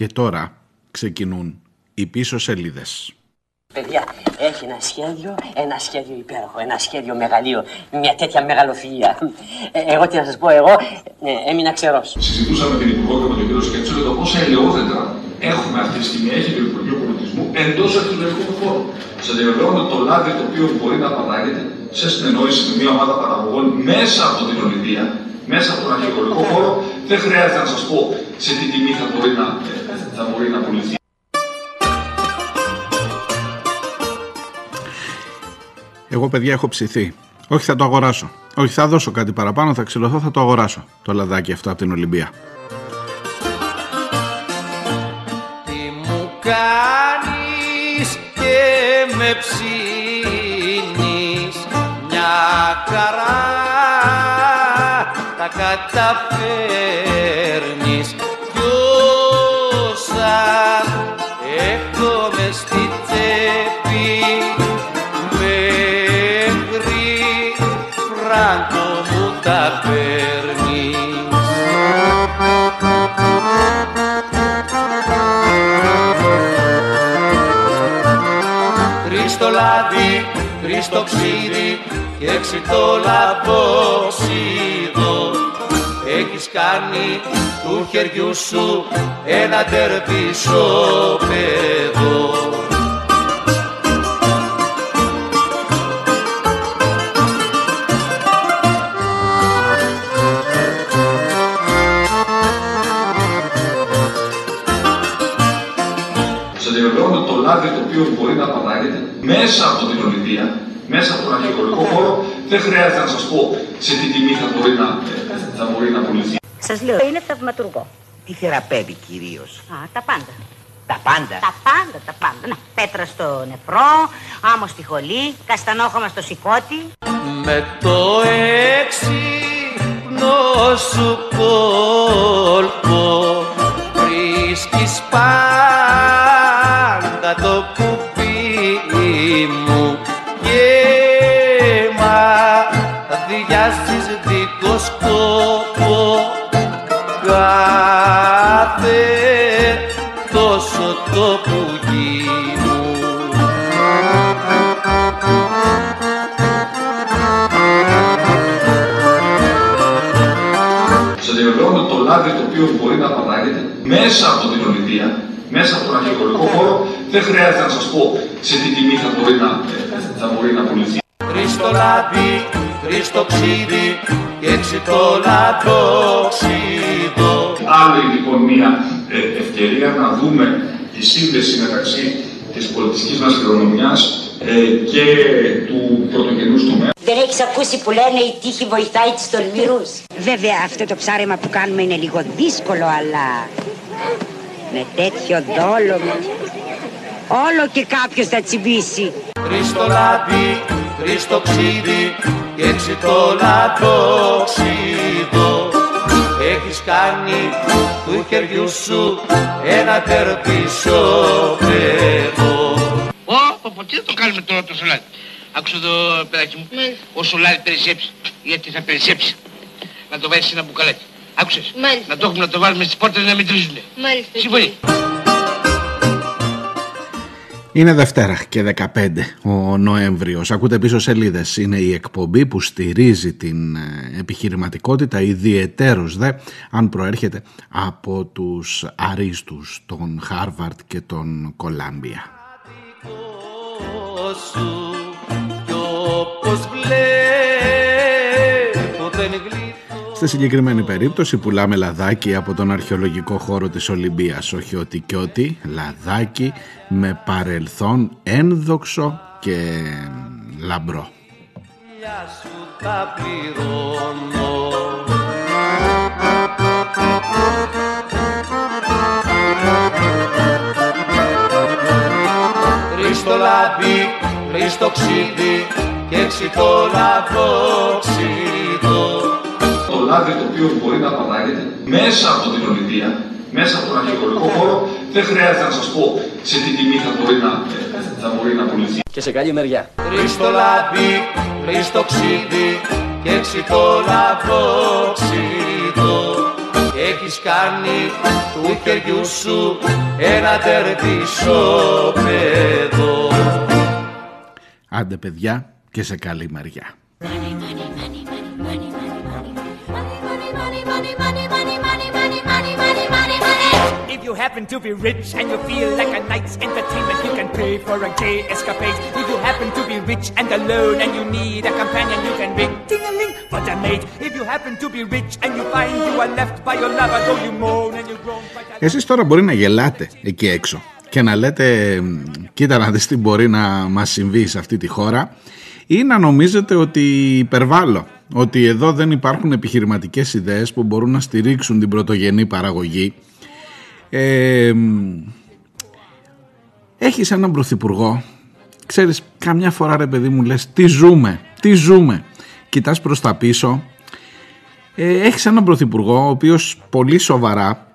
Και τώρα ξεκινούν οι πίσω σελίδες. Παιδιά, έχει ένα σχέδιο, ένα σχέδιο υπέροχο, ένα σχέδιο μεγαλείο, μια τέτοια μεγαλοφιλία. Ε, εγώ τι να σας πω, εγώ ε, έμεινα ξερός. Συζητούσαμε με την Υπουργό και με τον κύριο Σκέτσο για το πόσα ελαιόδεντρα έχουμε αυτή τη στιγμή, έχει το Υπουργείο Πολιτισμού εντός αρχαιολογικού χώρου. Σας διαβεβαιώνω ότι το λάδι το οποίο μπορεί να παράγεται σε συνεννόηση με μια ομάδα παραγωγών μέσα από την Ολυμπία, μέσα από τον αρχαιολογικό χώρο, δεν χρειάζεται να σας πω σε τι τιμή θα μπορεί να, ε, θα μπορεί να πουληθεί. Εγώ, παιδιά, έχω ψηθεί. Όχι, θα το αγοράσω. Όχι, θα δώσω κάτι παραπάνω, θα ξυλωθώ, θα το αγοράσω. Το λαδάκι αυτό από την Ολυμπία. Τι μου κάνεις και με ψήνεις μια χαρά τα καταφέρνεις κι όσα έχω μες στη τσέπη μέχρι φράγκο μου τα παίρνεις. Τρεις το λάδι, τρεις το ξύδι και έξι το λαμπόσιδο Έχεις κάνει του χεριού σου ένα τερπισό παιδό Σα διαβεβαιώνω ότι το λάδι το οποίο μπορεί να παράγεται μέσα από την Ολυμπία, μέσα από τον αρχαιολογικό χώρο, δεν χρειάζεται να σας πω σε τι τιμή θα μπορεί να, ε, θα μπορεί να πουληθεί. Σας λέω, είναι θαυματουργό. Τι θεραπεύει κυρίως; Α, τα πάντα. Τα πάντα; Τα πάντα, τα πάντα. Να, πέτρα στο νεφρό, άμμο στη χολή, καστανόχωμα στο σηκώτη. Με το έξυπνο σου κόλπο βρίσκεις πάντα το κουπί μέσα από την Ολυμπία, μέσα από τον αρχαιολογικό χώρο, δεν χρειάζεται να σας πω σε τι τιμή θα μπορεί να, ε, θα μπορεί να πουληθεί. Τρεις το λάδι, τρεις το ξύδι και έξι το λαδόξιδο. Άλλη λοιπόν μια ε, ευκαιρία να δούμε τη σύνδεση μεταξύ της πολιτιστικής μας κληρονομιάς ε, και του πρωτογενούς τομέα. Δεν έχεις ακούσει που λένε η τύχη βοηθάει τους τολμηρούς. Βέβαια αυτό το ψάρεμα που κάνουμε είναι λίγο δύσκολο αλλά με τέτοιο δόλωμα όλο και κάποιος θα τσιμπήσει. Τρεις το λάδι, τρεις το ξύδι και έξι το λαδόξιδο. Έχεις κάνει του χεριού σου ένα τερπισό παιδό. Ω, πω, πω, τι θα το κάνουμε τώρα το σολάδι. Άκουσα εδώ, παιδάκι μου, ο σολάδι περισσέψει. Γιατί θα περισσέψει. Να το βάλεις σε ένα μπουκαλάκι. Άκουσες; Μάλιστα. Να το έχουμε να το βάλουμε στις πόρτες να μην τρίζουνε. Μάλιστα. Συμφωνεί. Είναι Δευτέρα και 15 ο Νοέμβριος. Ακούτε πίσω σελίδες. Είναι η εκπομπή που στηρίζει την ε, επιχειρηματικότητα ιδιαιτέρως δε αν προέρχεται από τους αρίστους των Χάρβαρτ και των Κολάμπια. σου κι όπως βλέπω δεν γλύφω Στη συγκεκριμένη περίπτωση πουλάμε λαδάκι από τον αρχαιολογικό χώρο της Ολυμπίας. Όχι ότι και ότι, λαδάκι με παρελθόν ένδοξο και λαμπρό. Γεια σου τα πληρώνω Τρεις το λάδι, τρεις το ξύδι και έξι το λαδόξιδο Το λάδι το οποίο μπορεί να παράγεται μέσα από την Ολυμπία, μέσα από τον αρχαιολογικό χώρο, δεν χρειάζεται να σας πω σε τι τιμή θα μπορεί να, ε, θα μπορεί να πουληθεί. Και σε καλή μεριά. Τρεις το λάδι, τρεις το ξύδι και έξι το λαδόξιδο Έχεις έχεις κάνει του χεριού σου ένα τερτισό παιδό. Άντε παιδιά και σε καλή μεριά. You happen to be rich and you feel like a night's entertainment, you can pay for a gay escapade. If you happen to be rich and alone and you need a companion, you can ring ting-a-ling for the maid. If you happen to be rich and you find you are left by your lover, though you moan and you groan. Εσείς τώρα μπορεί να γελάτε εκεί έξω και να λέτε κοίτα να δεις τι μπορεί να μας συμβεί σε αυτή τη χώρα ή να νομίζετε ότι υπερβάλλω ότι εδώ δεν υπάρχουν επιχειρηματικές ιδέες που μπορούν να στηρίξουν την πρωτογενή παραγωγή ε, έχεις έναν πρωθυπουργό ξέρεις καμιά φορά ρε παιδί μου λες τι ζούμε, τι ζούμε κοιτάς προς τα πίσω. Ε, έχεις έναν πρωθυπουργό ο οποίος πολύ σοβαρά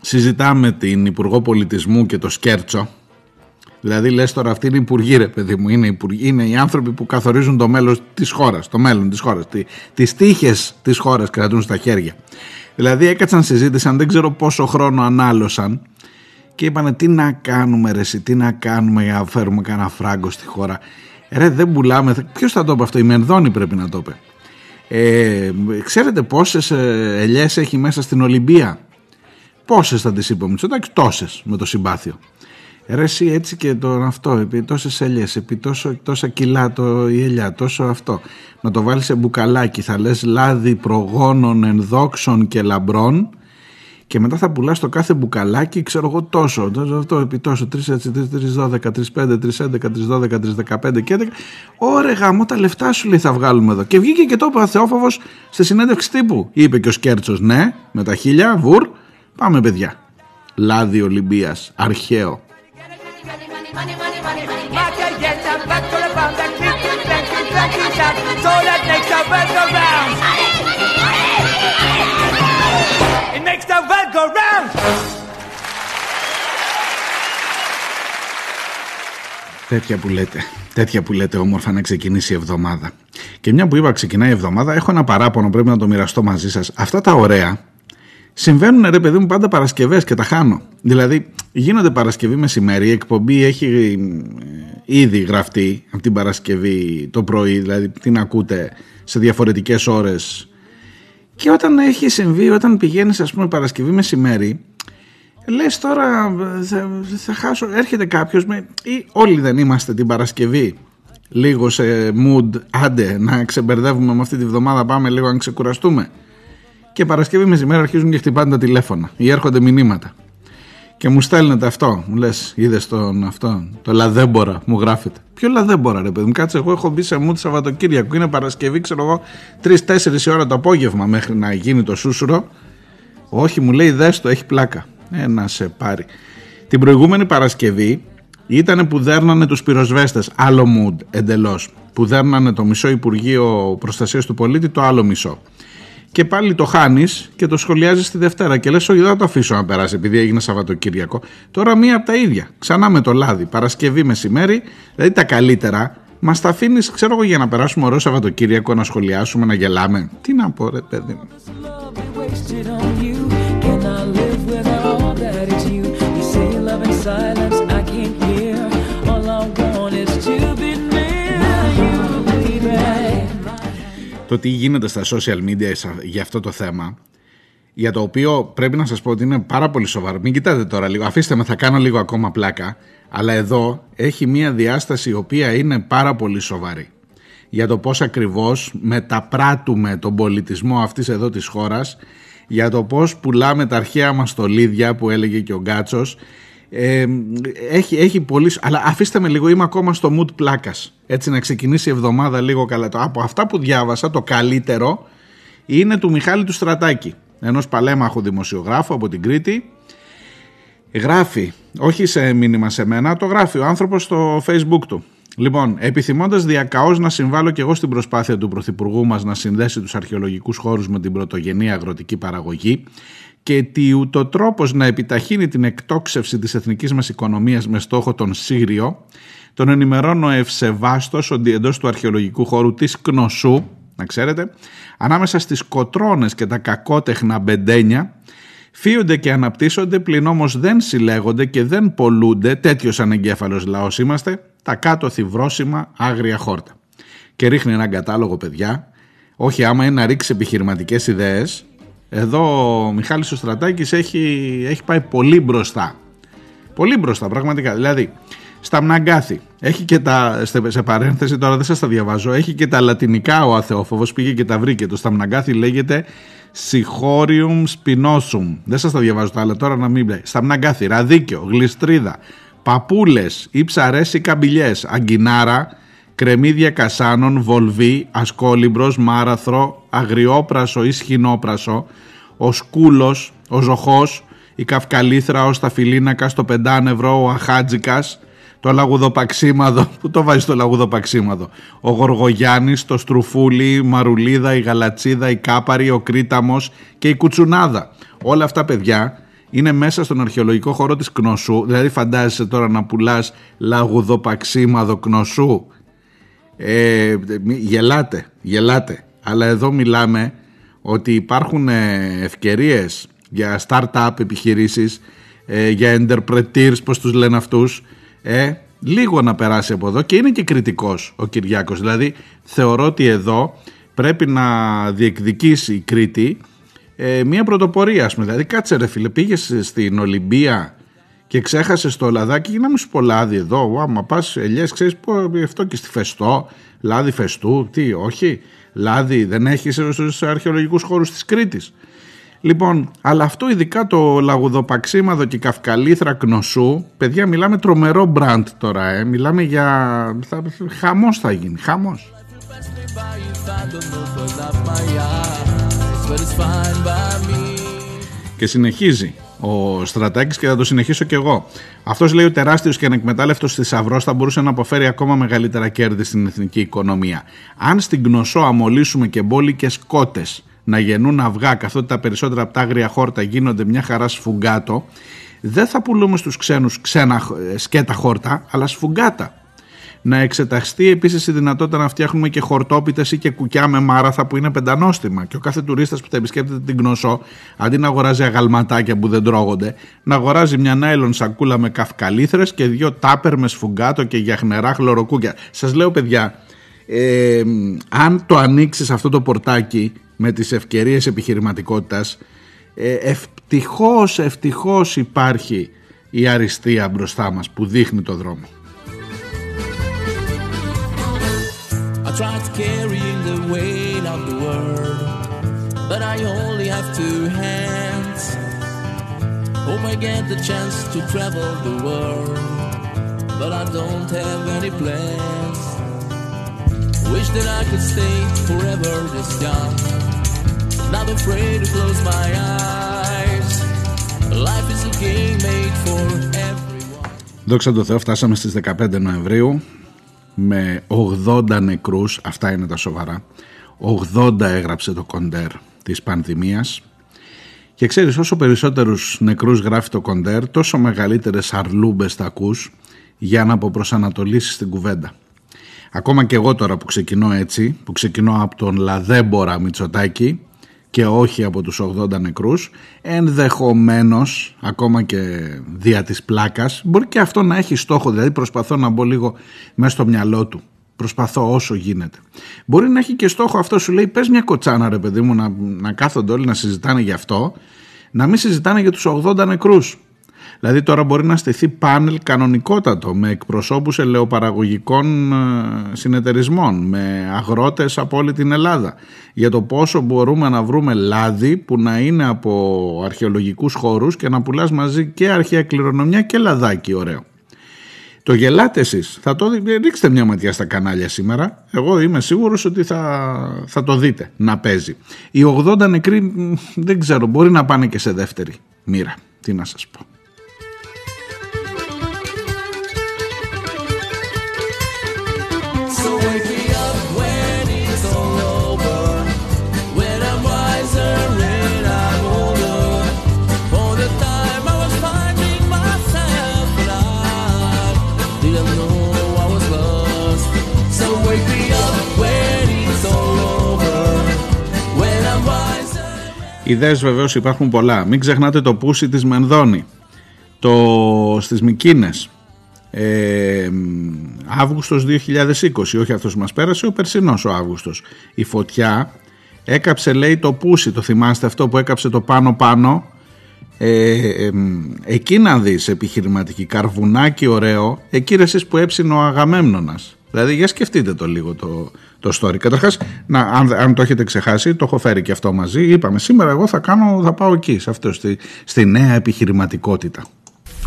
συζητά με την Υπουργό Πολιτισμού και το Σκέρτσο Δηλαδή λες τώρα αυτοί είναι υπουργοί ρε παιδί μου, είναι, υπουργοί, είναι οι άνθρωποι που καθορίζουν το μέλλον της χώρας, το μέλλον της χώρας, τι, τις τύχες της χώρας κρατούν στα χέρια. Δηλαδή έκατσαν συζήτησαν, δεν ξέρω πόσο χρόνο ανάλωσαν και είπανε τι να κάνουμε ρε τι να κάνουμε για να φέρουμε κανένα φράγκο στη χώρα. Ρε δεν πουλάμε, ποιος θα το είπε αυτό, η Μενδώνη πρέπει να το είπε. Ε, ξέρετε πόσες ε, ελιές έχει μέσα στην Ολυμπία; Πόσες θα τις είπε ο Μητσοτάκης, τόσες με το συμπάθειο. Ρε εσύ έτσι και το αυτό, επί τόσες ελιές, επί τόσο, τόσα κιλά το, η ελιά, τόσο αυτό. Να το βάλεις σε μπουκαλάκι, θα λες λάδι προγόνων, ενδόξων και λαμπρών και μετά θα πουλάς το κάθε μπουκαλάκι, ξέρω εγώ τόσο, τόσο αυτό, επί τόσο, 3 έτσι, 3, 3, 12, 3, 5, 3, 11, 3, 12, 3, 15 και 11. Ωραία γάμο, τα λεφτά σου λέει θα βγάλουμε εδώ. Και βγήκε και το είπε ο Θεόφοβος σε συνέντευξη τύπου. Είπε και ο Σκέρτσος, ναι, με τα χίλια, βουρ, πάμε παιδιά. Λάδι Ολυμπίας, αρχαίο. Τέτοια που λέτε. Τέτοια που λέτε όμορφα να ξεκινήσει η εβδομάδα. Και μια που είπα ξεκινάει η εβδομάδα, έχω ένα παράπονο, πρέπει να το μοιραστώ μαζί σας. Αυτά τα ωραία συμβαίνουν ρε παιδί μου πάντα Παρασκευές και τα χάνω. Δηλαδή γίνονται Παρασκευή μεσημέρι, η εκπομπή έχει ε, ήδη γραφτεί από την Παρασκευή το πρωί, δηλαδή την ακούτε σε διαφορετικές ώρες. Και όταν έχει συμβεί, όταν πηγαίνεις ας πούμε Παρασκευή μεσημέρι λες τώρα θα, θα χάσω, έρχεται κάποιος με, ή όλοι δεν είμαστε την Παρασκευή λίγο σε mood, άντε να ξεμπερδεύουμε με αυτή τη βδομάδα πάμε λίγο να ξεκουραστούμε και Παρασκευή μεσημέρι αρχίζουν και χτυπάνε τα τηλέφωνα ή έρχονται μηνύματα και μου στέλνετε αυτό. Μου λες, είδες τον αυτό, το λαδέμπορα, μου γράφετε. Ποιο λαδέμπορα, ρε παιδί μου, κάτσε. Εγώ έχω μπει σε μου τη Σαββατοκύριακο. Είναι Παρασκευή, ξέρω εγώ, 3-4 ώρα το απόγευμα μέχρι να γίνει το σούσουρο. Όχι, μου λέει, δες το, έχει πλάκα. Ε, να σε πάρει. Την προηγούμενη Παρασκευή ήταν που δέρνανε τους πυροσβέστες. Άλλο mood εντελώς. Που δέρνανε το μισό Υπουργείο Προστασίας του Πολίτη, το άλλο μισό και πάλι το χάνεις και το σχολιάζεις τη Δευτέρα. Και λες: Όχι, δεν θα το αφήσω να περάσει επειδή έγινε Σαββατοκύριακο. Τώρα μία από τα ίδια. Ξανά με το λάδι. Παρασκευή μεσημέρι, δηλαδή τα καλύτερα. Μας τα αφήνεις, ξέρω εγώ, για να περάσουμε ωραίο Σαββατοκύριακο, να σχολιάσουμε, να γελάμε. Τι να πω, ρε παιδί μου. Το τι γίνεται στα social media για αυτό το θέμα, για το οποίο πρέπει να σας πω ότι είναι πάρα πολύ σοβαρό. Μην κοιτάτε τώρα λίγο, αφήστε με, θα κάνω λίγο ακόμα πλάκα, αλλά εδώ έχει μία διάσταση η οποία είναι πάρα πολύ σοβαρή. Για το πώς ακριβώς μεταπράττουμε τον πολιτισμό αυτής εδώ της χώρας, για το πώς πουλάμε τα αρχαία μας στολίδια που έλεγε και ο Γκάτσος, ε, έχει, έχει πολύ. Αλλά αφήστε με λίγο, είμαι ακόμα στο mood πλάκας. Έτσι να ξεκινήσει η εβδομάδα λίγο καλά. Από αυτά που διάβασα, το καλύτερο είναι του Μιχάλη του Στρατάκη. Ενός παλέμαχου δημοσιογράφου από την Κρήτη. Γράφει, όχι σε μήνυμα σε μένα, το γράφει ο άνθρωπος στο facebook του. Λοιπόν, επιθυμώντας διακαώς να συμβάλλω και εγώ στην προσπάθεια του Πρωθυπουργού μας να συνδέσει τους αρχαιολογικούς χώρους με την πρωτογενή αγροτική παραγωγή, και ότι ούτω τρόπος να επιταχύνει την εκτόξευση της εθνικής μας οικονομίας με στόχο τον Σύριο, τον ενημερώνω ευσεβάστος ότι εντός του αρχαιολογικού χώρου της Κνωσού, να ξέρετε, ανάμεσα στις κοτρώνες και τα κακότεχνα μπεντένια, Φύονται και αναπτύσσονται, πλην όμως δεν συλλέγονται και δεν πολλούνται, τέτοιος ανεγκέφαλος λαός είμαστε, τα κάτω θυβρόσιμα άγρια χόρτα. Και ρίχνει έναν κατάλογο παιδιά, όχι άμα είναι να ρίξει επιχειρηματικές ιδέες, εδώ ο Μιχάλης ο Στρατάκης έχει, έχει πάει πολύ μπροστά. Πολύ μπροστά πραγματικά. Δηλαδή, στα Μναγκάθη. Έχει και τα, σε παρένθεση τώρα δεν σας τα διαβάζω, έχει και τα λατινικά ο αθεόφοβος, πήγε και τα βρήκε. Το στα Μναγκάθη λέγεται Σιχόριουμ Spinosum. Δεν σας τα διαβάζω τα άλλα τώρα να μην μπει. Στα Μναγκάθη, ραδίκιο, γλιστρίδα, παπούλες ή ψαρές ή καμπυλιές, αγκινάρα, κρεμμύδια κασάνων, βολβί, ασκόλυμπρος, μάραθρο, αγριόπρασο ή σχοινόπρασο, ο σκούλος, ο ζωχός, η καυκαλήθρα, ο σταφυλίνακας, το πεντάνευρο, ο αχάτζικας, το λαγουδοπαξίμαδο, που το βάζεις το λαγουδοπαξίμαδο, ο Γοργογιάννης, το στρουφούλι, η μαρουλίδα, η γαλατσίδα, η κάπαρη, ο κρίταμος και η κουτσουνάδα. Όλα αυτά παιδιά είναι μέσα στον αρχαιολογικό χώρο της Κνωσού, δηλαδή φαντάζεσαι τώρα να πουλάς λαγουδοπαξίμαδο Κνωσού. Ε, γελάτε, γελάτε. Αλλά εδώ μιλάμε ότι υπάρχουν ε, ευκαιρίες για start-up επιχειρήσεις, ε, για interpreters, πώς τους λένε αυτούς, ε, λίγο να περάσει από εδώ και είναι και κριτικός ο Κυριάκος. Δηλαδή θεωρώ ότι εδώ πρέπει να διεκδικήσει η Κρήτη ε, μια πρωτοπορία. Ας πούμε. Δηλαδή κάτσε ρε φίλε, πήγες στην Ολυμπία και ξέχασες το λαδάκι για να μην σου πω λάδι εδώ. Άμα πας ελιές, ξέρεις αυτό και στη Φεστό, λάδι Φεστού, τι, όχι. Λάδι δεν έχεις στους αρχαιολογικούς χώρους της Κρήτης. Λοιπόν, αλλά αυτό ειδικά το λαγουδοπαξίμαδο και καυκαλήθρα κνοσού, παιδιά μιλάμε τρομερό μπραντ τώρα, ε. μιλάμε για... Θα... Χαμός θα γίνει, χαμός. Και συνεχίζει ο Στρατάκης και θα το συνεχίσω κι εγώ. Αυτός λέει ο τεράστιος και ανεκμετάλλευτος θησαυρός θα μπορούσε να αποφέρει ακόμα μεγαλύτερα κέρδη στην εθνική οικονομία. Αν στην Κνωσό αμολύσουμε και μπόλικε κότε να γεννούν αυγά καθότι τα περισσότερα από τα άγρια χόρτα γίνονται μια χαρά σφουγγάτο, δεν θα πουλούμε στους ξένους ξένα ε, σκέτα χόρτα, αλλά σφουγγάτα. Να εξεταστεί επίσης η δυνατότητα να φτιάχνουμε και χορτόπιτες ή και κουκιά με μάραθα που είναι πεντανόστιμα. Και ο κάθε τουρίστας που θα επισκέπτεται την Κνωσό, αντί να αγοράζει αγαλματάκια που δεν τρώγονται, να αγοράζει μια νάιλον σακούλα με καυκαλίθρες και δύο τάπερ με σφουγγάτο και γιαχνερά χλωροκούκια. Σας λέω, παιδιά, ε, αν το ανοίξεις αυτό το πορτάκι με τις ευκαιρίες επιχειρηματικότητας ε, ευτυχώς, ευτυχώς υπάρχει η αριστεία μπροστά μας που δείχνει το δρόμο. tried to carry in the weight of the world But I only have two hands Hope I get the chance to travel the world But I don't have any plans Wish that I could stay forever this young Not afraid to close my eyes Life is a game made for everyone Δόξα τω Θεώ φτάσαμε στις 15 Νοεμβρίου με 80 νεκρούς, αυτά είναι τα σοβαρά 80 έγραψε το κοντέρ της πανδημίας. Και ξέρεις όσο περισσότερους νεκρούς γράφει το κοντέρ τόσο μεγαλύτερες αρλούμπες θα ακούς για να αποπροσανατολίσεις την κουβέντα. Ακόμα και εγώ τώρα που ξεκινώ έτσι που ξεκινώ από τον Λαδέμπορα Μητσοτάκη και όχι από τους 80 νεκρούς ενδεχομένως ακόμα και δια της πλάκας μπορεί και αυτό να έχει στόχο δηλαδή προσπαθώ να μπω λίγο μέσα στο μυαλό του προσπαθώ όσο γίνεται. Μπορεί να έχει και στόχο αυτό σου λέει πες μια κοτσάνα ρε παιδί μου να, να κάθονται όλοι να συζητάνε για αυτό να μην συζητάνε για τους 80 νεκρούς Δηλαδή τώρα μπορεί να στηθεί πάνελ κανονικότατο με εκπροσώπους ελαιοπαραγωγικών ε, συνεταιρισμών, με αγρότες από όλη την Ελλάδα για το πόσο μπορούμε να βρούμε λάδι που να είναι από αρχαιολογικούς χώρους και να πουλάς μαζί και αρχαία κληρονομιά και λαδάκι ωραίο. Το γελάτε εσείς, θα το ρίξτε μια ματιά στα κανάλια σήμερα, εγώ είμαι σίγουρος ότι θα, θα το δείτε να παίζει. Οι 80 νεκροί δεν ξέρω, μπορεί να πάνε και σε δεύτερη μοίρα, τι να σας πω. Ιδέες βεβαίως υπάρχουν πολλά. Μην ξεχνάτε το πούσι της Μενδώνη. Το στις Μικίνες. Ε, Αύγουστος 2020, όχι αυτός που μας πέρασε, ο περσινός ο Αύγουστος. Η φωτιά έκαψε λέει το πούσι, το θυμάστε αυτό που έκαψε το πάνω πάνω; Ε, εκεί να δεις επιχειρηματική καρβουνάκι ωραίο, εκεί εσείς που έψινε ο Αγαμέμνονας. Δηλαδή για σκεφτείτε το λίγο το, το story. Καταρχάς, να, αν, αν το έχετε ξεχάσει, το έχω φέρει και αυτό μαζί. Είπαμε σήμερα εγώ θα, κάνω, θα πάω εκεί, σε αυτό, στη, στη νέα επιχειρηματικότητα.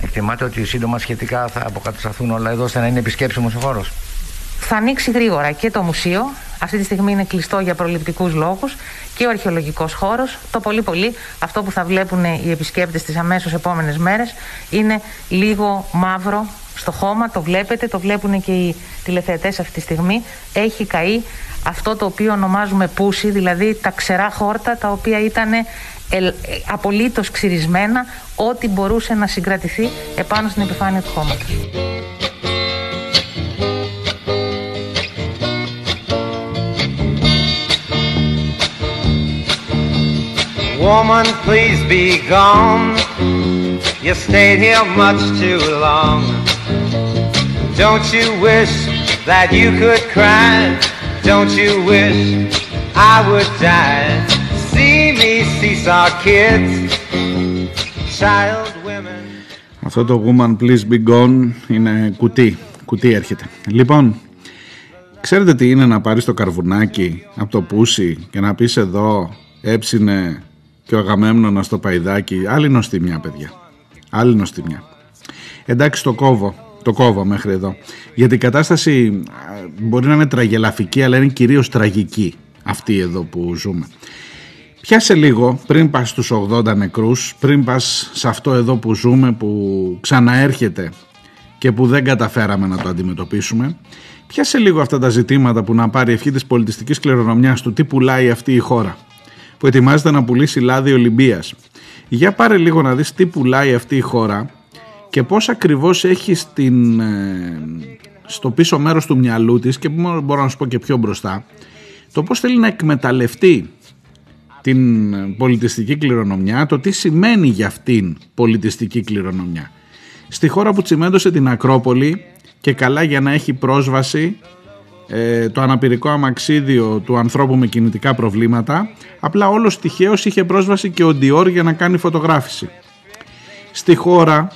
Εκτιμάτε ότι σύντομα σχετικά θα αποκατασταθούν όλα εδώ ώστε να είναι επισκέψιμος ο χώρος. Θα ανοίξει γρήγορα και το μουσείο. Αυτή τη στιγμή είναι κλειστό για προληπτικούς λόγους και ο αρχαιολογικός χώρος. Το πολύ πολύ αυτό που θα βλέπουν οι επισκέπτες τις αμέσως επόμενες μέρες είναι λίγο μαύρο στο χώμα. Το βλέπετε, το βλέπουν και οι τηλεθεατές αυτή τη στιγμή. Έχει καεί αυτό το οποίο ονομάζουμε πούσι, δηλαδή τα ξερά χόρτα τα οποία ήταν απολύτως ξυρισμένα ό,τι μπορούσε να συγκρατηθεί επάνω στην επιφάνεια του χώματος. Woman, please be gone. You stayed here much too long. Don't you wish that you could cry? Don't you wish I would die? See me seesaw kids, child women. Αυτό το Woman Please Be Gone είναι κουτί. Κουτί έρχεται. Λοιπόν, ξέρετε τι είναι να πάρεις το καρβουνάκι από το πούσι και να πεις εδώ έψινε και ο Αγαμέμνονας στο παϊδάκι. Άλλη νοστιμιά παιδιά. Άλλη νοστιμιά. Εντάξει το κόβω. Το κόβω μέχρι εδώ. Γιατί η κατάσταση μπορεί να είναι τραγελαφική αλλά είναι κυρίως τραγική αυτή εδώ που ζούμε. Πιάσε λίγο πριν πας στους 80 νεκρούς, πριν πας σε αυτό εδώ που ζούμε που ξαναέρχεται και που δεν καταφέραμε να το αντιμετωπίσουμε. Πιάσε λίγο αυτά τα ζητήματα που να πάρει ευχή της πολιτιστικής κληρονομιάς του τι πουλάει αυτή η χώρα που ετοιμάζεται να πουλήσει λάδι Ολυμπίας. Για πάρε λίγο να δεις τι πουλάει αυτή η χώρα και πώς ακριβώς έχει στην, ε, στο πίσω μέρος του μυαλού της και μπορώ να σου πω και πιο μπροστά το πώς θέλει να εκμεταλλευτεί την πολιτιστική κληρονομιά, το τι σημαίνει για αυτήν πολιτιστική κληρονομιά. Στη χώρα που τσιμέντωσε την Ακρόπολη και καλά για να έχει πρόσβαση ε, το αναπηρικό αμαξίδιο του ανθρώπου με κινητικά προβλήματα, απλά όλος τυχαίως είχε πρόσβαση και ο Ντιόρ για να κάνει φωτογράφηση. Στη χώρα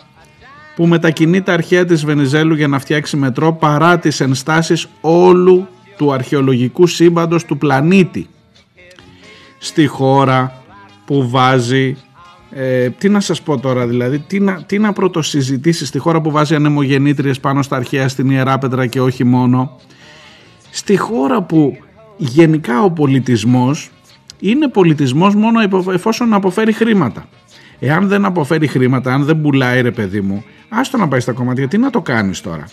που μετακινεί τα αρχαία της Βενιζέλου για να φτιάξει μετρό παρά τις ενστάσεις όλου του αρχαιολογικού σύμπαντος του πλανήτη στη χώρα που βάζει ε, τι να σας πω τώρα δηλαδή τι να, τι να πρωτοσυζητήσει στη χώρα που βάζει ανεμογεννήτριες πάνω στα αρχαία στην Ιεράπετρα και όχι μόνο στη χώρα που γενικά ο πολιτισμός είναι πολιτισμός μόνο εφόσον αποφέρει χρήματα. Εάν δεν αποφέρει χρήματα αν δεν πουλάει ρε παιδί μου άστο να πάει στα κομμάτια. Τι να το κάνεις τώρα;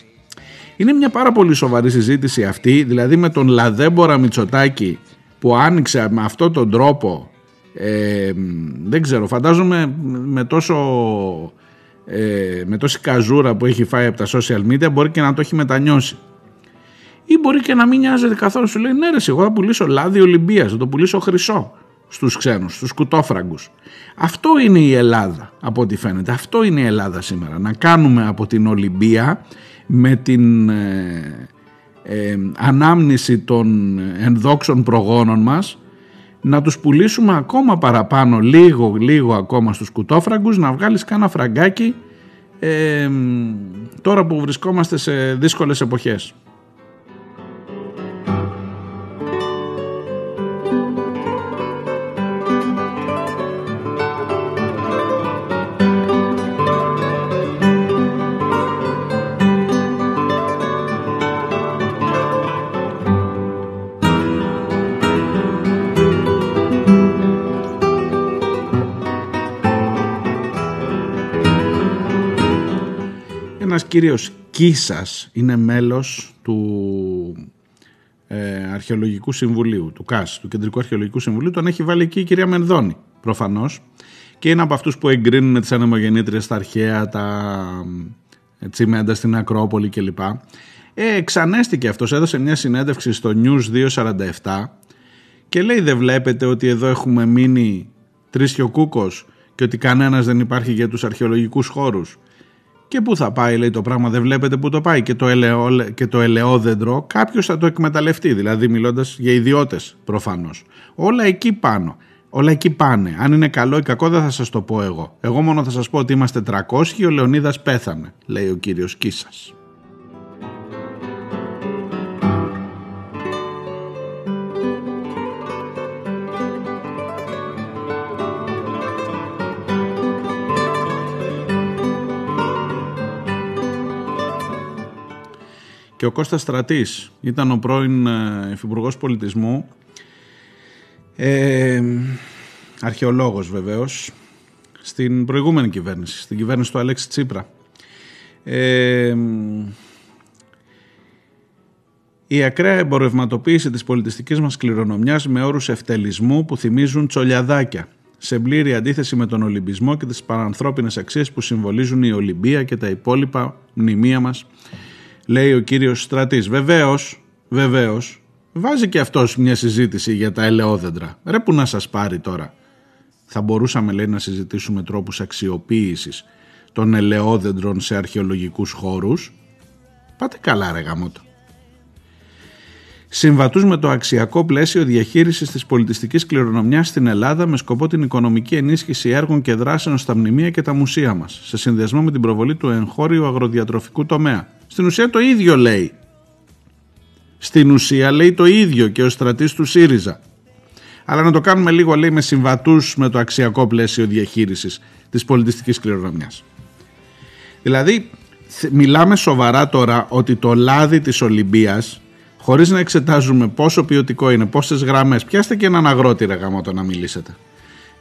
Είναι μια πάρα πολύ σοβαρή συζήτηση αυτή δηλαδή με τον Λαδέμπορα Μητσοτάκη που άνοιξε με αυτόν τον τρόπο ε, δεν ξέρω φαντάζομαι με τόσο ε, με τόση καζούρα που έχει φάει από τα social media μπορεί και να το έχει μετανιώσει ή μπορεί και να μην νοιάζεται καθόλου σου λέει ναι ρε εγώ θα πουλήσω λάδι Ολυμπίας θα το πουλήσω χρυσό στους ξένους, στους κουτόφραγκους αυτό είναι η Ελλάδα από ό,τι φαίνεται. Αυτό είναι η Ελλάδα σήμερα. Να κάνουμε από την Ολυμπία με την ε, ε, ανάμνηση των ενδόξων προγόνων μας να τους πουλήσουμε ακόμα παραπάνω λίγο λίγο ακόμα στους κουτόφραγκους να βγάλεις κάνα φραγκάκι ε, τώρα που βρισκόμαστε σε δύσκολες εποχές. Κύριος Κίσας είναι μέλος του ε, Αρχαιολογικού Συμβουλίου, του ΚΑΣ, του Κεντρικού Αρχαιολογικού Συμβουλίου, τον έχει βάλει εκεί η κυρία Μενδώνη, προφανώς, και είναι από αυτούς που εγκρίνουν τις ανεμογεννήτριες στα αρχαία, τα τσιμέντα στην Ακρόπολη κλπ. Ε, εξανέστηκε αυτός, έδωσε μια συνέντευξη στο News 247 και λέει δεν βλέπετε ότι εδώ έχουμε μείνει τρίσιο κούκος και ότι κανένας δεν υπάρχει για τους αρχαιολογικούς χώρους. Και πού θα πάει, λέει το πράγμα, δεν βλέπετε πού το πάει. Και το, ελαιό, και το ελαιόδεντρο κάποιος θα το εκμεταλλευτεί, δηλαδή μιλώντας για ιδιώτες προφανώς. Όλα εκεί πάνω. Όλα εκεί πάνε. Αν είναι καλό ή κακό δεν θα σας το πω εγώ. Εγώ μόνο θα σας πω ότι είμαστε 300 και ο Λεωνίδας πέθανε, λέει ο κύριος Κίσας. Και ο Κώστας Στρατής ήταν ο πρώην ε, υφυπουργός πολιτισμού, ε, αρχαιολόγος βεβαίως, στην προηγούμενη κυβέρνηση, στην κυβέρνηση του Αλέξη Τσίπρα. Ε, η ακραία εμπορευματοποίηση της πολιτιστικής μας κληρονομιάς με όρους ευτελισμού που θυμίζουν τσολιαδάκια, σε πλήρη αντίθεση με τον Ολυμπισμό και τις παρανθρώπινες αξίες που συμβολίζουν η Ολυμπία και τα υπόλοιπα μνημεία μας λέει ο κύριος Στρατής. Βεβαίως, βεβαίως, βάζει και αυτός μια συζήτηση για τα ελαιόδεντρα. Ρε που να σας πάρει τώρα. Θα μπορούσαμε λέει να συζητήσουμε τρόπους αξιοποίησης των ελαιόδεντρων σε αρχαιολογικούς χώρους. Πάτε καλά ρε γαμότο. Συμβατούς με το αξιακό πλαίσιο διαχείρισης της πολιτιστικής κληρονομιάς στην Ελλάδα με σκοπό την οικονομική ενίσχυση έργων και δράσεων στα μνημεία και τα μουσεία μας, σε συνδυασμό με την προβολή του εγχώριου αγροδιατροφικού τομέα στην ουσία το ίδιο λέει. Στην ουσία λέει το ίδιο και ο στρατής του ΣΥΡΙΖΑ. Αλλά να το κάνουμε λίγο λέει με συμβατούς με το αξιακό πλαίσιο διαχείρισης της πολιτιστικής κληρονομιάς. Δηλαδή μιλάμε σοβαρά τώρα ότι το λάδι της Ολυμπίας χωρίς να εξετάζουμε πόσο ποιοτικό είναι, πόσες γραμμές, πιάστε και έναν αγρότη ρε γάμο να μιλήσετε.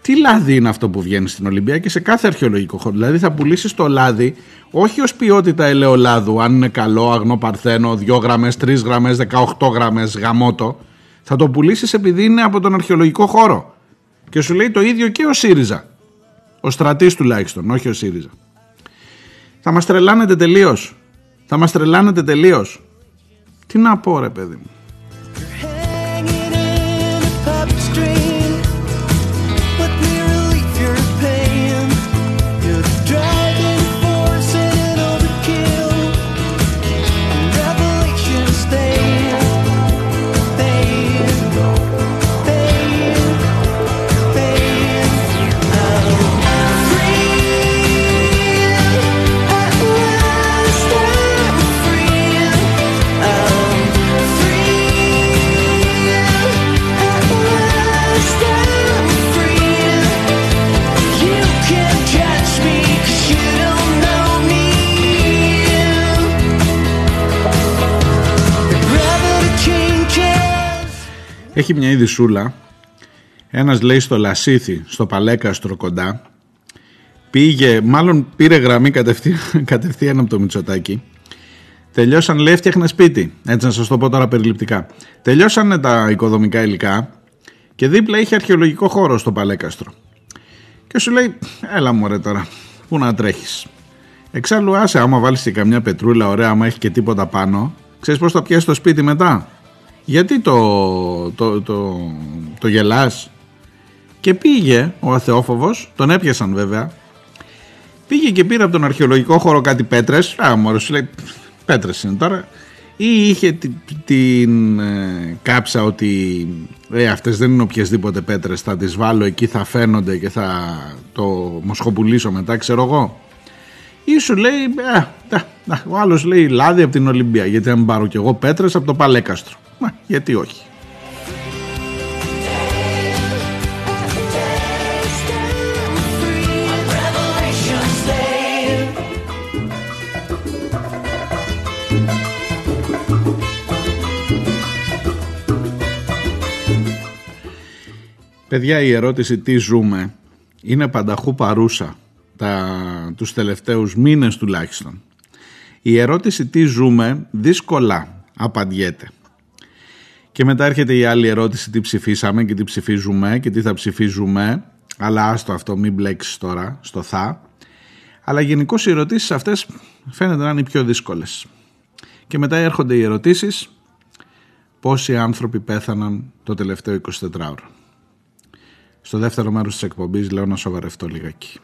Τι λάδι είναι αυτό που βγαίνει στην Ολυμπία και σε κάθε αρχαιολογικό χώρο; Δηλαδή θα πουλήσεις το λάδι όχι ως ποιότητα ελαιολάδου, αν είναι καλό, αγνό παρθένο, 2 γραμμές, 3 γραμμές, 18 γραμμές, γαμότο. Θα το πουλήσεις επειδή είναι από τον αρχαιολογικό χώρο. Και σου λέει το ίδιο και ο ΣΥΡΙΖΑ. Ο στρατής τουλάχιστον, όχι ο ΣΥΡΙΖΑ. Θα μας τρελάνετε τελείως. Θα μας τρελάνετε τελείως. Τι να πω, ρε παιδί μου. Έχει μια ειδισούλα. Ένας λέει στο Λασίθι, στο Παλέκαστρο κοντά. Πήγε, μάλλον πήρε γραμμή κατευθείαν, κατευθείαν από το Μητσοτάκι. Τελειώσαν, λέει, έφτιαχνα σπίτι. Έτσι να σας το πω τώρα περιληπτικά. Τελειώσαν τα οικοδομικά υλικά και δίπλα είχε αρχαιολογικό χώρο στο Παλέκαστρο. Και σου λέει, έλα μωρέ τώρα, πού να τρέχεις. Εξάλλου άσε, άμα βάλεις και καμιά πετρούλα ωραία, άμα έχει και τίποτα πάνω, ξέρεις πώς θα πιάσεις το σπίτι μετά; Γιατί το, το, το, το γελάς; Και πήγε ο αθεόφοβος, τον έπιασαν βέβαια. Πήγε και πήρε από τον αρχαιολογικό χώρο κάτι πέτρες. Α μωρέ σου λέει πέτρες είναι τώρα. Ή είχε την, την ε, κάψα ότι ε, αυτές δεν είναι οποιασδήποτε πέτρες. Θα τις βάλω εκεί θα φαίνονται και θα το μοσχοπουλήσω μετά ξέρω εγώ. Ή σου λέει ε, ο άλλος λέει λάδι από την Ολυμπία γιατί αν πάρω κι εγώ πέτρες από το Παλέκαστρο Μα, γιατί όχι. Παιδιά η ερώτηση τι ζούμε είναι πανταχού παρούσα τα, τους τελευταίους μήνες τουλάχιστον. Η ερώτηση τι ζούμε δύσκολα απαντιέται. Και μετά έρχεται η άλλη ερώτηση τι ψηφίσαμε και τι ψηφίζουμε και τι θα ψηφίζουμε. Αλλά άστο αυτό, μην μπλέξεις τώρα στο θα. Αλλά γενικώς οι ερωτήσεις αυτές φαίνεται να είναι οι πιο δύσκολες. Και μετά έρχονται οι ερωτήσεις πόσοι άνθρωποι πέθαναν το τελευταίο 24ωρο. Στο δεύτερο μέρος της εκπομπής λέω να σοβαρευτώ λιγάκι.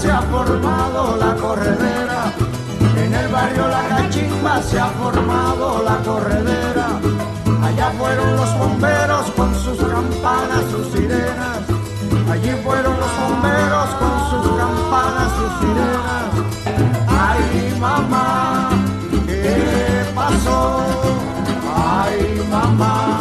Se ha formado la corredera. En el barrio La Cachimba se ha formado la corredera. Allá fueron los bomberos con sus campanas, sus sirenas. Allí fueron los bomberos con sus campanas, sus sirenas. Ay, mamá, ¿qué pasó? Ay, mamá,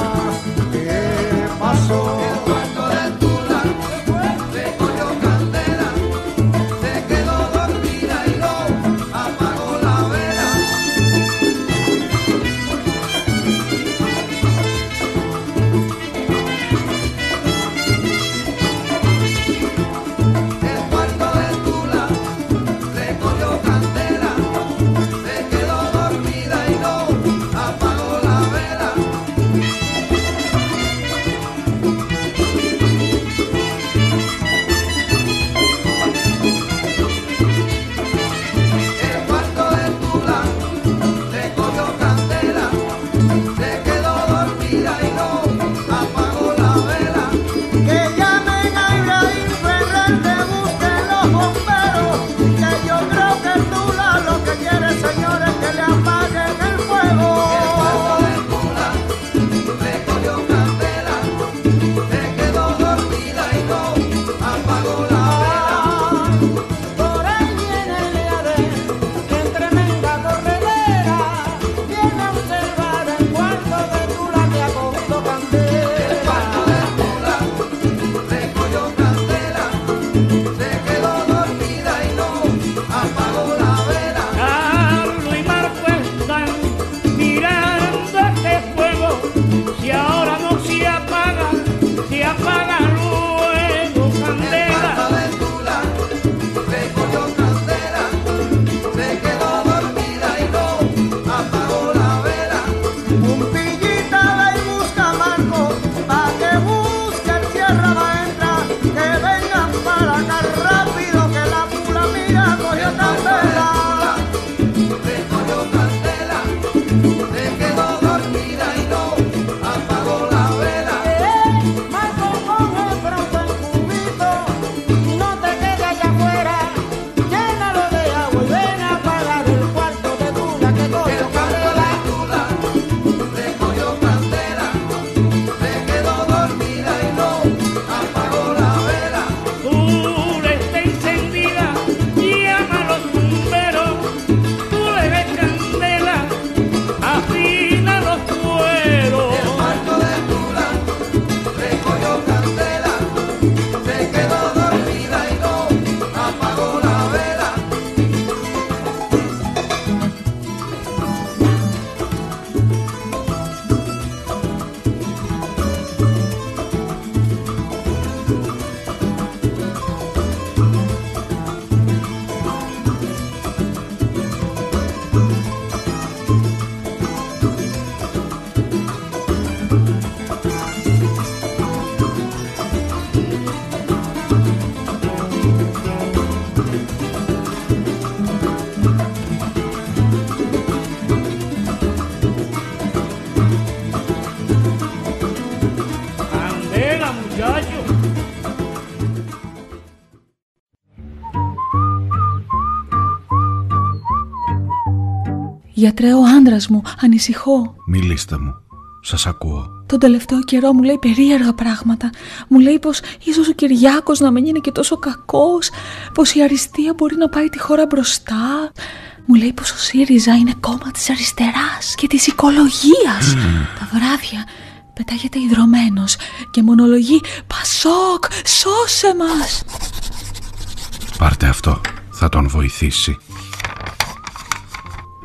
Γιατρέ, ο άντρας μου, ανησυχώ. Μιλήστε μου. Σας ακούω. Τον τελευταίο καιρό μου λέει περίεργα πράγματα. Μου λέει πως ίσως ο Κυριάκος να μην είναι και τόσο κακός, πως η αριστεία μπορεί να πάει τη χώρα μπροστά. Μου λέει πως ο ΣΥΡΙΖΑ είναι κόμμα της αριστεράς και της οικολογίας. Τα βράδια πετάγεται ιδρωμένο και μονολογεί Πασόκ, σώσε μας! Πάρτε αυτό, θα τον βοηθήσει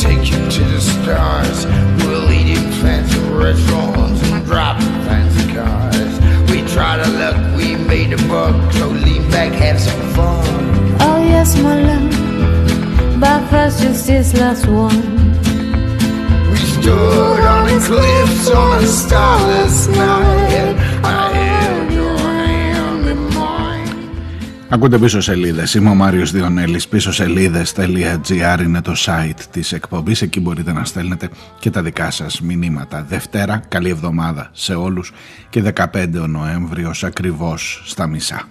take you to the stars. We'll eat in fancy restaurants and drive in fancy cars. We tried our luck, we made a buck, so lean back, have some fun. Oh yes, my love, but first just this last one. We stood on the cliffs on a starless night. I Ακούτε πίσω σελίδες. Είμαι ο Μάριος Διονέλης. Πίσω σελίδε.gr είναι το site της εκπομπής. Εκεί μπορείτε να στέλνετε και τα δικά σας μηνύματα. Δευτέρα, καλή εβδομάδα σε όλους και 15 ο Νοέμβριο ακριβώς στα μισά.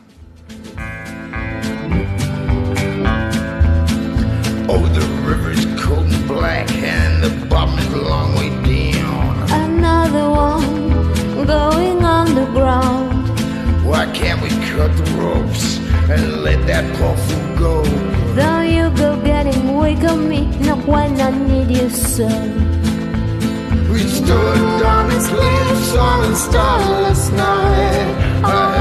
Oh, the river's cold and black and the bottom is a long way down. Another one going underground. Why can't we cut the ropes; And let that poor fool go? Though you go getting weak on me, not when I need you so. We stood on the cliffs on a starless night. I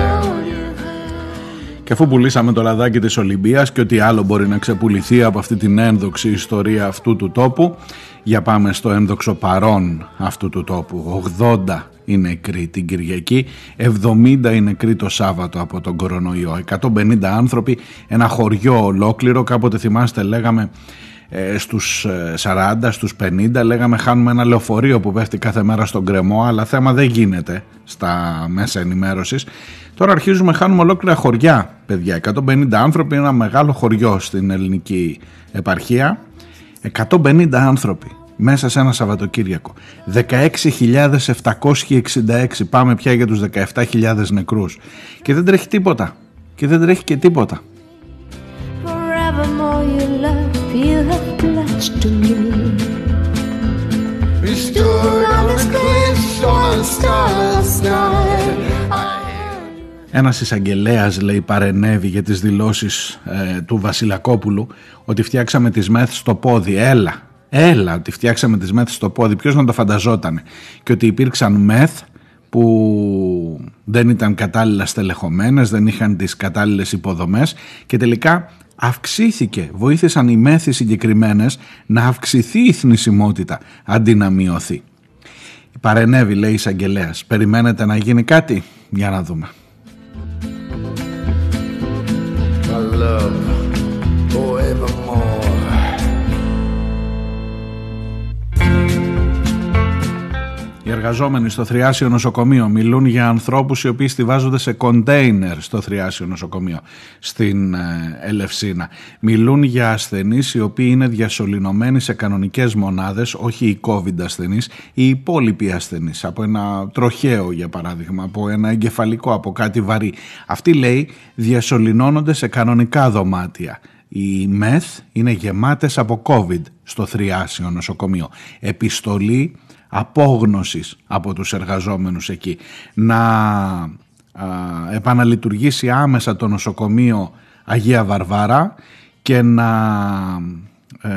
και αφού πουλήσαμε το λαδάκι της Ολυμπίας και ότι άλλο μπορεί να ξεπουληθεί από αυτή την ένδοξη ιστορία αυτού του τόπου, για πάμε στο ένδοξο παρόν αυτού του τόπου. 80 είναι νεκροί την Κυριακή, 70 είναι νεκροί το Σάββατο από τον κορονοϊό. 150 άνθρωποι, ένα χωριό ολόκληρο, κάποτε θυμάστε λέγαμε ε, στους 40, ε, στους 50 λέγαμε χάνουμε ένα λεωφορείο που πέφτει κάθε μέρα στον κρεμό αλλά θέμα δεν γίνεται στα μέσα ενημέρωσης. Τώρα αρχίζουμε χάνουμε ολόκληρα χωριά παιδιά. 150 άνθρωποι ένα μεγάλο χωριό στην ελληνική επαρχία. 150 άνθρωποι μέσα σε ένα Σαββατοκύριακο 16.766 πάμε πια για τους 17.000 νεκρούς και δεν τρέχει τίποτα και δεν τρέχει και τίποτα you have pledged to me. We stood on the cliffs on a starless night. Ένας εισαγγελέας λέει παρενέβη για τις δηλώσεις ε, του Βασιλακόπουλου ότι φτιάξαμε τις μεθ στο πόδι. Έλα, έλα ότι φτιάξαμε τις μεθ στο πόδι. Ποιος να το φανταζόταν. Και ότι υπήρξαν μεθ που δεν ήταν κατάλληλα στελεχωμένες, δεν είχαν τις κατάλληλες υποδομές και τελικά αυξήθηκε, βοήθησαν οι μέθοι συγκεκριμένες να αυξηθεί η θνησιμότητα αντί να μειωθεί. Παρενέβη λέει η εισαγγελέας. Περιμένετε να γίνει κάτι; Για να δούμε. Οι εργαζόμενοι στο Θριάσιο Νοσοκομείο μιλούν για ανθρώπους οι οποίοι στηβάζονται σε κοντέινερ στο Θριάσιο Νοσοκομείο στην ε, Ελευσίνα. Μιλούν για ασθενείς οι οποίοι είναι διασωληνωμένοι σε κανονικές μονάδες, όχι οι COVID ασθενείς, οι υπόλοιποι ασθενείς, από ένα τροχαίο για παράδειγμα, από ένα εγκεφαλικό, από κάτι βαρύ. Αυτοί λέει διασωληνώνονται σε κανονικά δωμάτια. Οι ΜΕΘ είναι γεμάτες από COVID στο Θριάσιο Νοσοκομείο. Επιστολή απόγνωσης από τους εργαζόμενους εκεί. Να επαναλειτουργήσει άμεσα το νοσοκομείο Αγία Βαρβάρα και να ε,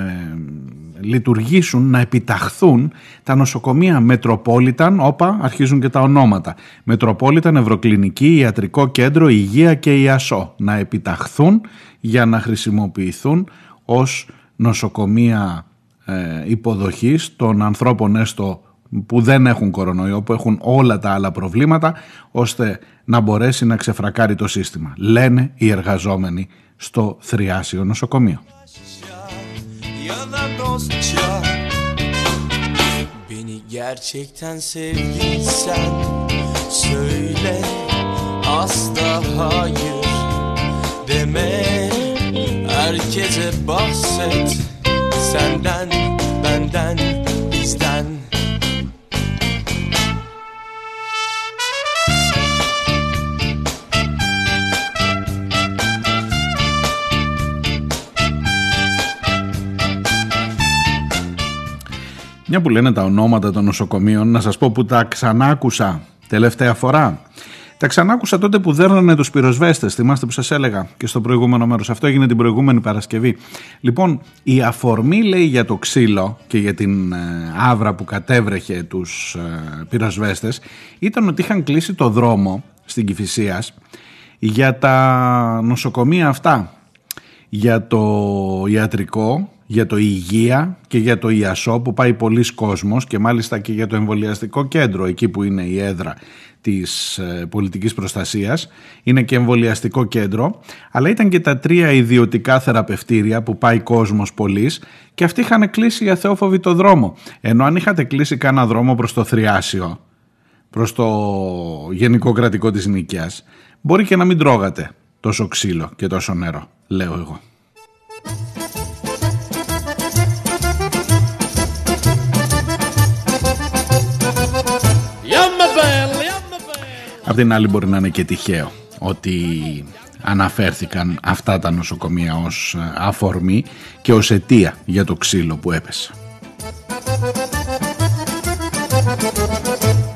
λειτουργήσουν, να επιταχθούν τα νοσοκομεία Μετροπόλιταν, όπα αρχίζουν και τα ονόματα. Μετροπόλιταν, Ευρωκλινική, Ιατρικό Κέντρο, Υγεία και Ιασό. Να επιταχθούν για να χρησιμοποιηθούν ως νοσοκομεία ε, υποδοχής των ανθρώπων έστω που δεν έχουν κορονοϊό, που έχουν όλα τα άλλα προβλήματα, ώστε να μπορέσει να ξεφρακάρει το σύστημα. Λένε οι εργαζόμενοι στο Θριάσιο Νοσοκομείο. Senden benden bizden Μια που λένε τα ονόματα των νοσοκομείων, να σας πω που τα ξανάκουσα τελευταία φορά. Τα ξανάκουσα τότε που δέρνανε τους πυροσβέστες. Θυμάστε που σας έλεγα και στο προηγούμενο μέρος. Αυτό έγινε την προηγούμενη Παρασκευή. Λοιπόν, η αφορμή λέει για το ξύλο και για την ε, άβρα που κατέβρεχε τους ε, πυροσβέστες ήταν ότι είχαν κλείσει το δρόμο στην Κυφυσίας για τα νοσοκομεία αυτά. Για το ιατρικό, για το υγεία και για το ιασό που πάει πολλοί κόσμος και μάλιστα και για το εμβολιαστικό κέντρο εκεί που είναι η έδρα της ε, πολιτικής προστασίας. Είναι και εμβολιαστικό κέντρο αλλά ήταν και τα τρία ιδιωτικά θεραπευτήρια που πάει κόσμος πολλής και αυτοί είχαν κλείσει για θεόφοβη το δρόμο. Ενώ αν είχατε κλείσει κάνα δρόμο προς το Θριάσιο προς το γενικό κρατικό της Νίκαιας μπορεί και να μην τρώγατε τόσο ξύλο και τόσο νερό λέω εγώ Απ' την άλλη μπορεί να είναι και τυχαίο ότι αναφέρθηκαν αυτά τα νοσοκομεία ως ε, αφορμή και ως αιτία για το ξύλο που έπεσε.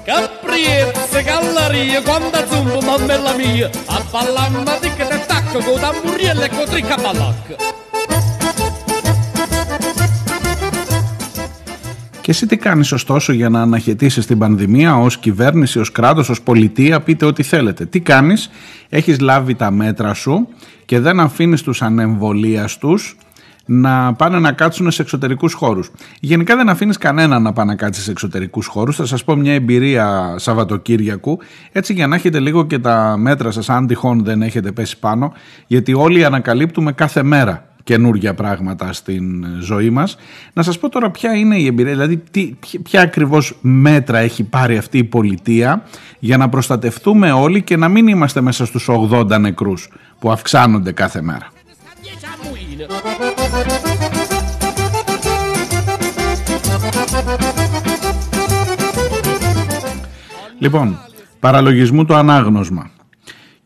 Capriezze, gallerie, quando zumbo, mamma mia, a ballamma di che te tacco, con tamburielle e con tricca ballacca. Και εσύ τι κάνεις ωστόσο για να αναχαιτήσεις την πανδημία ως κυβέρνηση, ως κράτος, ως πολιτεία, πείτε ό,τι θέλετε. Τι κάνεις, έχεις λάβει τα μέτρα σου και δεν αφήνεις τους ανεμβολίαστους να πάνε να κάτσουν σε εξωτερικούς χώρους. Γενικά δεν αφήνεις κανένα να πάει να κάτσει σε εξωτερικούς χώρους. Θα σας πω μια εμπειρία Σαββατοκύριακου, έτσι για να έχετε λίγο και τα μέτρα σας, αν τυχόν δεν έχετε πέσει πάνω, γιατί όλοι ανακαλύπτουμε κάθε μέρα καινούργια πράγματα στην ζωή μας. Να σας πω τώρα ποια είναι η εμπειρία, δηλαδή τι, ποια ακριβώς μέτρα έχει πάρει αυτή η πολιτεία για να προστατευτούμε όλοι και να μην είμαστε μέσα στους 80 νεκρούς που αυξάνονται κάθε μέρα. Λοιπόν, παραλογισμού το ανάγνωσμα.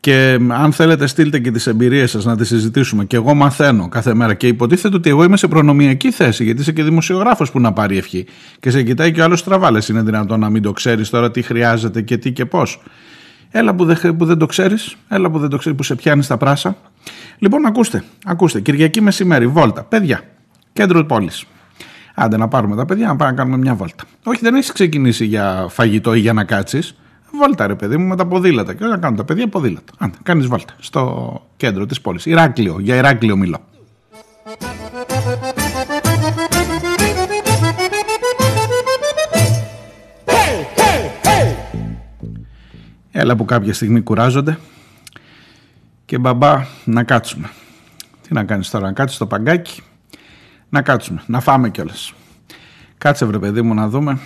Και αν θέλετε, στείλτε και τις εμπειρίες σας να τις συζητήσουμε. Και εγώ μαθαίνω κάθε μέρα. Και υποτίθεται ότι εγώ είμαι σε προνομιακή θέση, γιατί είσαι και δημοσιογράφος που να πάρει ευχή. Και σε κοιτάει και ο άλλος τραβάλε. Είναι δυνατόν να μην το ξέρεις τώρα τι χρειάζεται και τι και πώς. Έλα που, δεν, που δεν το ξέρεις, έλα που δεν το ξέρεις, που σε πιάνεις στα πράσα. Λοιπόν, ακούστε, ακούστε. Κυριακή μεσημέρι, βόλτα. Παιδιά, κέντρο πόλης. Άντε να πάρουμε τα παιδιά να πάμε να κάνουμε μια βόλτα. Όχι, δεν έχει ξεκινήσει για φαγητό ή για να κάτσεις. Βόλτα ρε παιδί μου με τα ποδήλατα. Και όταν κάνουν τα παιδιά ποδήλατα. Αν κάνεις βόλτα στο κέντρο της πόλης. Ηράκλειο, για Ηράκλειο μιλώ. Έλα που κάποια στιγμή κουράζονται και μπαμπά να κάτσουμε. Τι να κάνεις τώρα, να κάτσεις στο παγκάκι, να κάτσουμε, να φάμε κιόλας. Κάτσε βρε παιδί μου να δούμε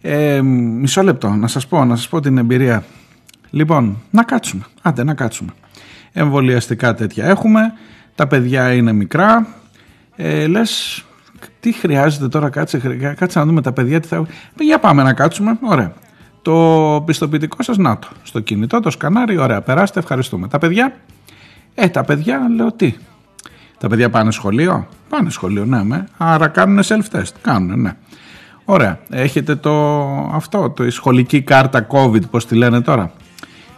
ε, μισό λεπτό, να σας πω, να σας πω την εμπειρία. Λοιπόν, να κάτσουμε, άντε να κάτσουμε. Εμβολιαστικά τέτοια έχουμε, τα παιδιά είναι μικρά, ε, λες, τι χρειάζεται τώρα, κάτσε, κάτσε να δούμε τα παιδιά τι θα... Για πάμε να κάτσουμε, ωραία. Το πιστοποιητικό σας, να το, στο κινητό, το σκανάρι, ωραία, περάστε, ευχαριστούμε. Τα παιδιά, ε, τα παιδιά, λέω τι, τα παιδιά πάνε σχολείο, πάνε σχολείο, ναι, με. άρα κάνουν self-test, κάνουν, ναι. Ωραία. Έχετε το αυτό, το η σχολική κάρτα COVID, πώς τη λένε τώρα.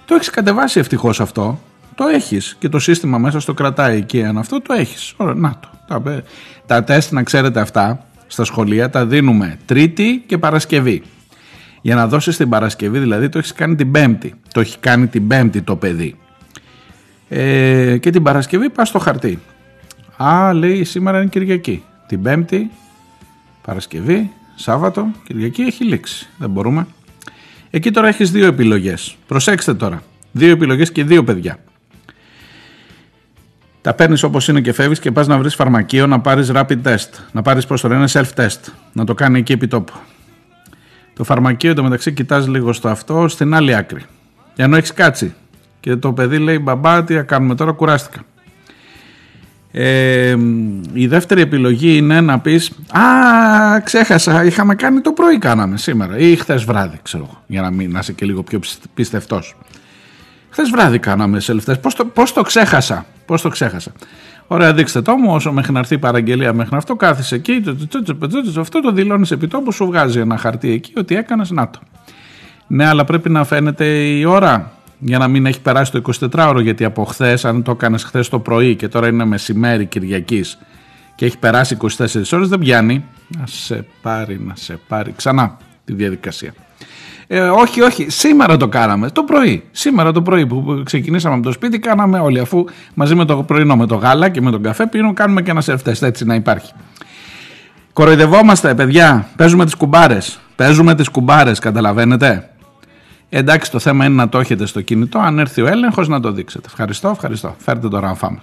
Το έχεις κατεβάσει ευτυχώς αυτό. Το έχεις και το σύστημα μέσα στο κρατάει εκεί αν αυτό το έχεις. Ωραία, να το. Τα, τα τεστ να ξέρετε αυτά στα σχολεία τα δίνουμε Τρίτη και Παρασκευή. Για να δώσεις την Παρασκευή δηλαδή το έχεις κάνει την Πέμπτη. Το έχει κάνει την Πέμπτη το παιδί. Ε, και την Παρασκευή πας στο χαρτί. Α, λέει σήμερα είναι Κυριακή. Την Πέμπτη, Παρασκευή, Σάββατο, Κυριακή έχει λήξει. Δεν μπορούμε. Εκεί τώρα έχεις δύο επιλογές. Προσέξτε τώρα. Δύο επιλογές και δύο παιδιά. Τα παίρνεις όπως είναι και φεύγεις και πας να βρεις φαρμακείο να πάρεις rapid test. Να πάρεις πώς το λένε self-test. Να το κάνει εκεί επί τόπου. Το φαρμακείο εντωμεταξύ κοιτάζει λίγο στο αυτό στην άλλη άκρη. Ενώ έχεις κάτσει. Και το παιδί λέει: Μπαμπά, τι κάνουμε τώρα, κουράστηκα. Ε, η δεύτερη επιλογή είναι να πεις «Α, ξέχασα, είχαμε κάνει το πρωί κάναμε σήμερα ή χθες βράδυ, ξέρω εγώ, για να μην να είσαι και λίγο πιο πιστευτός. Χθες βράδυ κάναμε σε Πώς το, πώς το ξέχασα, πώς το ξέχασα. Ωραία, δείξτε το μου, όσο μέχρι να έρθει η παραγγελία μέχρι αυτό, κάθισε εκεί, αυτό το δηλώνεις επί τόπου, σου βγάζει ένα χαρτί εκεί ότι έκανες να το. Ναι, αλλά πρέπει να φαίνεται η ώρα για να μην έχει περάσει το 24ωρο. Γιατί από χθες, αν το έκανες χθες το πρωί και τώρα είναι μεσημέρι Κυριακής και έχει περάσει 24 ώρες, δεν πιάνει. Να σε πάρει, να σε πάρει ξανά τη διαδικασία. Ε, όχι, όχι, σήμερα το κάναμε. Το πρωί. Σήμερα το πρωί που ξεκινήσαμε από το σπίτι, κάναμε όλοι. Αφού μαζί με το πρωινό, με το γάλα και με τον καφέ, πίνουμε, κάνουμε και ένα σερφτεστ έτσι να υπάρχει. Κοροϊδευόμαστε, παιδιά. Παίζουμε τις κουμπάρες. Παίζουμε τις κουμπάρες, καταλαβαίνετε. Εντάξει, το θέμα είναι να το έχετε στο κινητό. Αν έρθει ο έλεγχος, να το δείξετε. Ευχαριστώ, ευχαριστώ. Φέρτε τώρα να φάμε.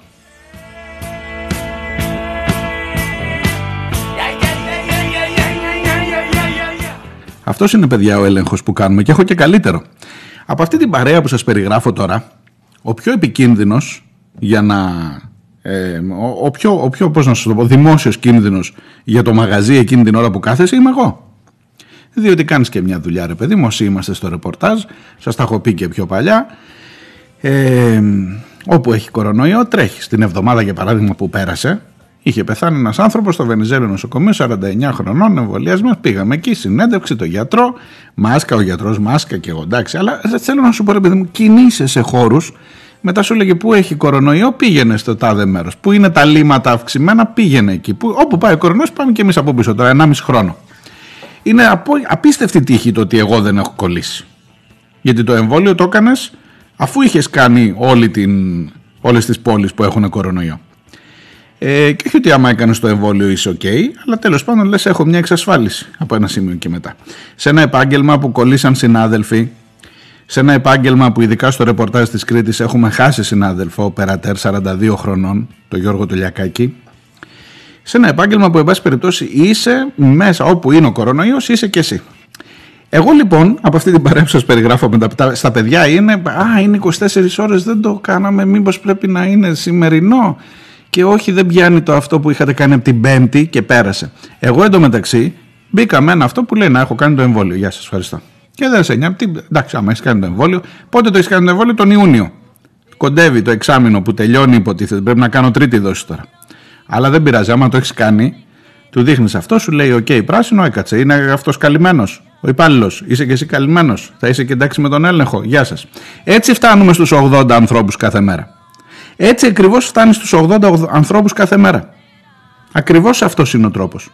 Αυτός είναι, παιδιά, ο έλεγχος που κάνουμε και έχω και καλύτερο. Από αυτή την παρέα που σας περιγράφω τώρα, ο πιο επικίνδυνος για να. Ε, ο, ο, πιο, ο πιο, πώς να σου το πω, δημόσιος κίνδυνος για το μαγαζί εκείνη την ώρα που κάθεσαι είμαι εγώ. Διότι κάνεις και μια δουλειά ρε παιδί μου, όσοι είμαστε στο ρεπορτάζ, σας τα έχω πει και πιο παλιά, ε, όπου έχει κορονοϊό τρέχεις. Την εβδομάδα για παράδειγμα που πέρασε, Είχε πεθάνει ένας άνθρωπος στο Βενιζέλο νοσοκομείο, 49 χρονών, εμβολιασμός. Πήγαμε εκεί, συνέντευξη, το γιατρό, μάσκα, ο γιατρός, μάσκα και εγώ εντάξει. Αλλά θέλω να σου πω, ρε παιδί μου, κινείσαι σε χώρους. Μετά σου λέγε πού έχει κορονοϊό, πήγαινε στο τάδε μέρος. Πού είναι τα λίμματα αυξημένα, πήγαινε εκεί. Που, όπου πάει ο κορονοϊός, πάμε και εμείς από πίσω τώρα, 1,5 χρόνο. Είναι απο, απίστευτη τύχη το ότι εγώ δεν έχω κολλήσει. Γιατί το εμβόλιο το έκανες αφού είχες κάνει όλη την, όλες τις πόλεις που έχουν κορονοϊό. Ε, και όχι ότι άμα έκανες το εμβόλιο είσαι OK, αλλά τέλος πάντων λες: Έχω μια εξασφάλιση από ένα σημείο και μετά. Σε ένα επάγγελμα που κολλήσαν συνάδελφοι, σε ένα επάγγελμα που ειδικά στο ρεπορτάζ της Κρήτης έχουμε χάσει συνάδελφο, περατέρ 42 χρονών, το Γιώργο Τουλιακάκη. Σε ένα επάγγελμα που, εν πάση περιπτώσει, είσαι μέσα όπου είναι ο κορονοϊός, είσαι και εσύ. Εγώ λοιπόν, από αυτή την παρέμβαση που σας περιγράφω με τα, στα παιδιά, είναι, α, είναι 24 ώρες, δεν το κάναμε, μήπως πρέπει να είναι σημερινό; Και όχι δεν πιάνει το αυτό που είχατε κάνει από την Πέμπτη και πέρασε. Εγώ εντωμεταξύ μπήκα με ένα αυτό που λέει να έχω κάνει το εμβόλιο. Γεια σας, ευχαριστώ. Και δεν σε νοιάζει. Εντάξει, άμα έχεις κάνει το εμβόλιο, πότε το έχεις κάνει το εμβόλιο, τον Ιούνιο. Κοντεύει το εξάμηνο που τελειώνει, υποτίθεται. Πρέπει να κάνω τρίτη δόση τώρα. Αλλά δεν πειράζει, άμα το έχεις κάνει, του δείχνεις αυτό, σου λέει: Οκ, πράσινο έκατσε. Είναι αυτός καλυμμένος. Ο υπάλληλος, είσαι και εσύ καλυμμένος. Θα είσαι και εντάξει με τον έλεγχο. Γεια σας. Έτσι φτάνουμε στους 80 ανθρώπους κάθε μέρα. Έτσι ακριβώς φτάνεις στους 80 ανθρώπους κάθε μέρα. Ακριβώς αυτός είναι ο τρόπος.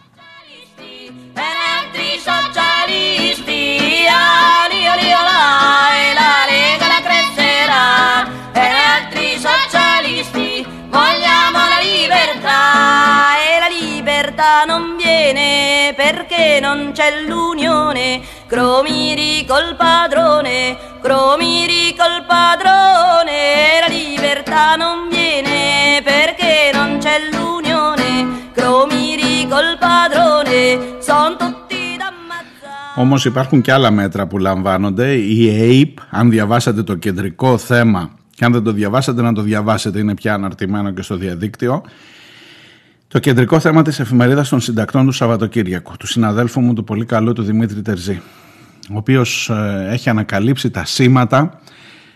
Perché non c'è l'unione. Cromiri col padrone, cromiri col padrone. La libertà non viene perché non c'è l'unione. Cromiri col padrone, son tutti da Όμως υπάρχουν και άλλα μέτρα που λαμβάνονται. Η ΑΕΠ, αν διαβάσατε το κεντρικό θέμα και αν δεν το διαβάσατε να το διαβάσετε, είναι πια αναρτημένο και στο διαδίκτυο. Το κεντρικό θέμα της εφημερίδας των συντακτών του Σαββατοκύριακου, του συναδέλφου μου του πολύ καλού του Δημήτρη Τερζή, ο οποίος ε, έχει ανακαλύψει τα σήματα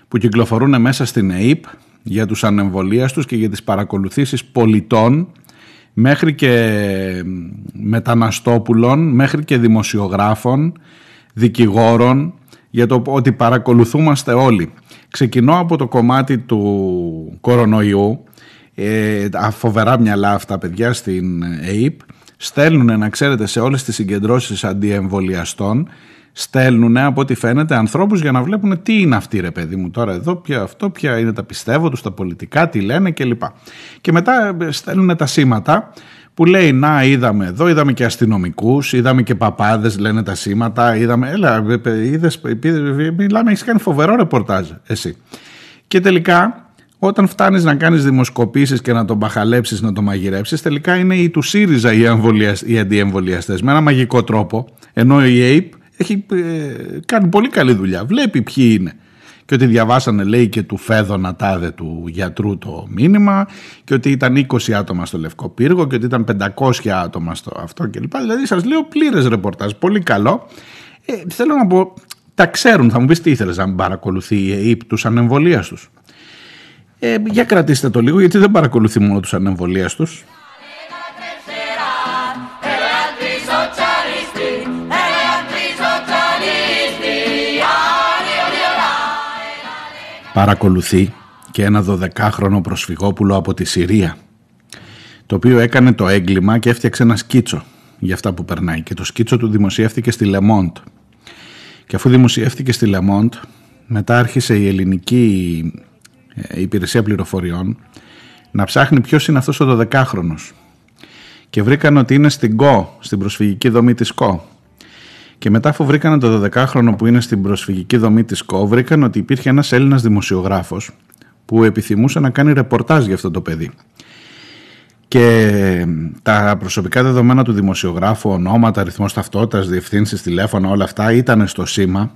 που κυκλοφορούν μέσα στην ΕΕΠ για τους ανεμβολίαστους και για τις παρακολουθήσεις πολιτών μέχρι και μεταναστόπουλων, μέχρι και δημοσιογράφων, δικηγόρων, για το ότι παρακολουθούμαστε όλοι. Ξεκινώ από το κομμάτι του κορονοϊού, ε, φοβερά μυαλά αυτά παιδιά στην ΑΕΠ στέλνουν να ξέρετε σε όλες τις συγκεντρώσεις αντιεμβολιαστών στέλνουν από ό,τι φαίνεται ανθρώπους για να βλέπουν τι είναι αυτοί ρε παιδί μου τώρα εδώ ποια αυτό ποια είναι τα πιστεύω τους τα πολιτικά τι λένε κλπ και μετά ε, στέλνουν τα σήματα που λέει να είδαμε εδώ, είδαμε και αστυνομικούς, είδαμε και παπάδες λένε τα σήματα, είδαμε, έλα είδες, μιλάμε, έχεις κάνει φοβερό ρεπορτάζ εσύ. Και τελικά όταν φτάνεις να κάνεις δημοσκοπήσεις και να τον μπαχαλέψεις, να τον μαγειρέψεις, τελικά είναι η του ΣΥΡΙΖΑ οι, οι αντιεμβολιαστές με ένα μαγικό τρόπο. Ενώ η ΑΕΠ έχει ε, κάνει πολύ καλή δουλειά. Βλέπει ποιοι είναι. Και ότι διαβάσανε, λέει, και του Φέδωνα τάδε του γιατρού το μήνυμα, και ότι ήταν 20 άτομα στο Λευκό Πύργο, και ότι ήταν 500 άτομα στο αυτό κλπ. Δηλαδή, σας λέω πλήρες ρεπορτάζ. Πολύ καλό. Ε, θέλω να πω, τα ξέρουν. Θα μου πεις τι ήθελες να παρακολουθεί η ΑΕΠ τους ανεμβολίας τους. Ε, για κρατήστε το λίγο γιατί δεν παρακολουθεί μόνο τους ανεμβολίας τους. παρακολουθεί και ένα 12χρονο προσφυγόπουλο από τη Συρία το οποίο έκανε το έγκλημα και έφτιαξε ένα σκίτσο για αυτά που περνάει και το σκίτσο του δημοσιεύτηκε στη Λεμόντ και αφού δημοσιεύτηκε στη Λεμόντ μετά άρχισε η ελληνική ε, υπηρεσία πληροφοριών να ψάχνει ποιος είναι αυτός ο 12χρονος και βρήκαν ότι είναι στην ΚΟ, στην προσφυγική δομή της ΚΟ. Και μετά αφού βρήκαν το 12χρονο που είναι στην προσφυγική δομή της ΚΟ βρήκαν ότι υπήρχε ένας Έλληνας δημοσιογράφος που επιθυμούσε να κάνει ρεπορτάζ για αυτό το παιδί. Και τα προσωπικά δεδομένα του δημοσιογράφου, ονόματα, αριθμός ταυτότητας, διευθύνσεις, τηλέφωνα, όλα αυτά ήταν στο σήμα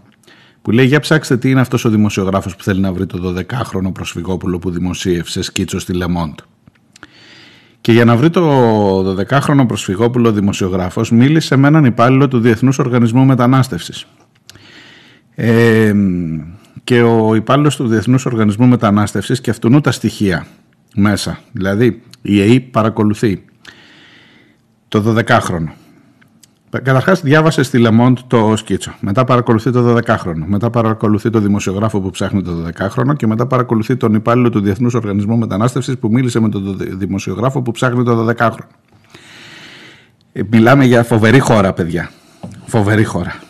που λέει για ψάξτε τι είναι αυτός ο δημοσιογράφος που θέλει να βρει το 12χρονο προσφυγόπουλο που δημοσίευσε σκίτσο στη Λεμόντ. Και για να βρει το 12χρονο προσφυγόπουλο δημοσιογράφος μίλησε με έναν υπάλληλο του Διεθνούς Οργανισμού Μετανάστευσης. Ε, και ο υπάλληλος του Διεθνούς Οργανισμού Μετανάστευσης και αυτού τα στοιχεία μέσα. Δηλαδή η ΕΕ παρακολουθεί το 12χρονο. Καταρχάς, διάβασε στη Λεμόντ το σκίτσο. Μετά παρακολουθεί το 12χρονο. Μετά παρακολουθεί το δημοσιογράφο που ψάχνει το 12χρονο και μετά παρακολουθεί τον υπάλληλο του Διεθνούς Οργανισμού Μετανάστευσης που μίλησε με τον δημοσιογράφο που ψάχνει το 12χρονο. Ε, μιλάμε για φοβερή χώρα, παιδιά. Φοβερή χώρα.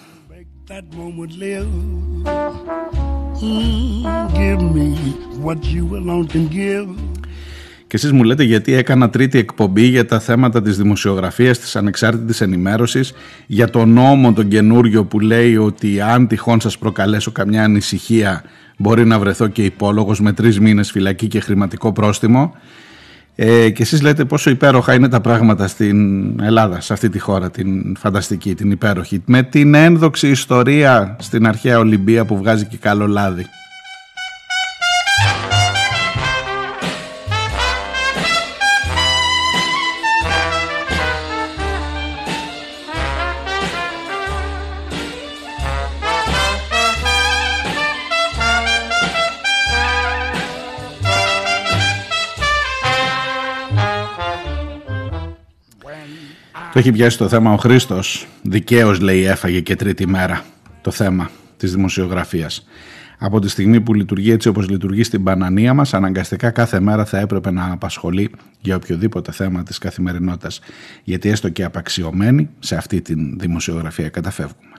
Και εσείς μου λέτε γιατί έκανα τρίτη εκπομπή για τα θέματα της δημοσιογραφίας, της ανεξάρτητης ενημέρωσης, για το νόμο τον καινούριο που λέει ότι αν τυχόν σας προκαλέσω καμιά ανησυχία μπορεί να βρεθώ και υπόλογος με τρεις μήνες φυλακή και χρηματικό πρόστιμο. Ε, και εσείς λέτε πόσο υπέροχα είναι τα πράγματα στην Ελλάδα, σε αυτή τη χώρα, την φανταστική, την υπέροχη. Με την ένδοξη ιστορία στην αρχαία Ολυμπία που βγάζει και καλό λάδι. Το έχει πιάσει το θέμα ο Χρήστος. Δικαίως λέει έφαγε και τρίτη μέρα το θέμα της δημοσιογραφίας. Από τη στιγμή που λειτουργεί έτσι όπως λειτουργεί στην Πανανία μας, αναγκαστικά κάθε μέρα θα έπρεπε να απασχολεί για οποιοδήποτε θέμα της καθημερινότητας. Γιατί έστω και απαξιωμένοι σε αυτή τη δημοσιογραφία καταφεύγουμε.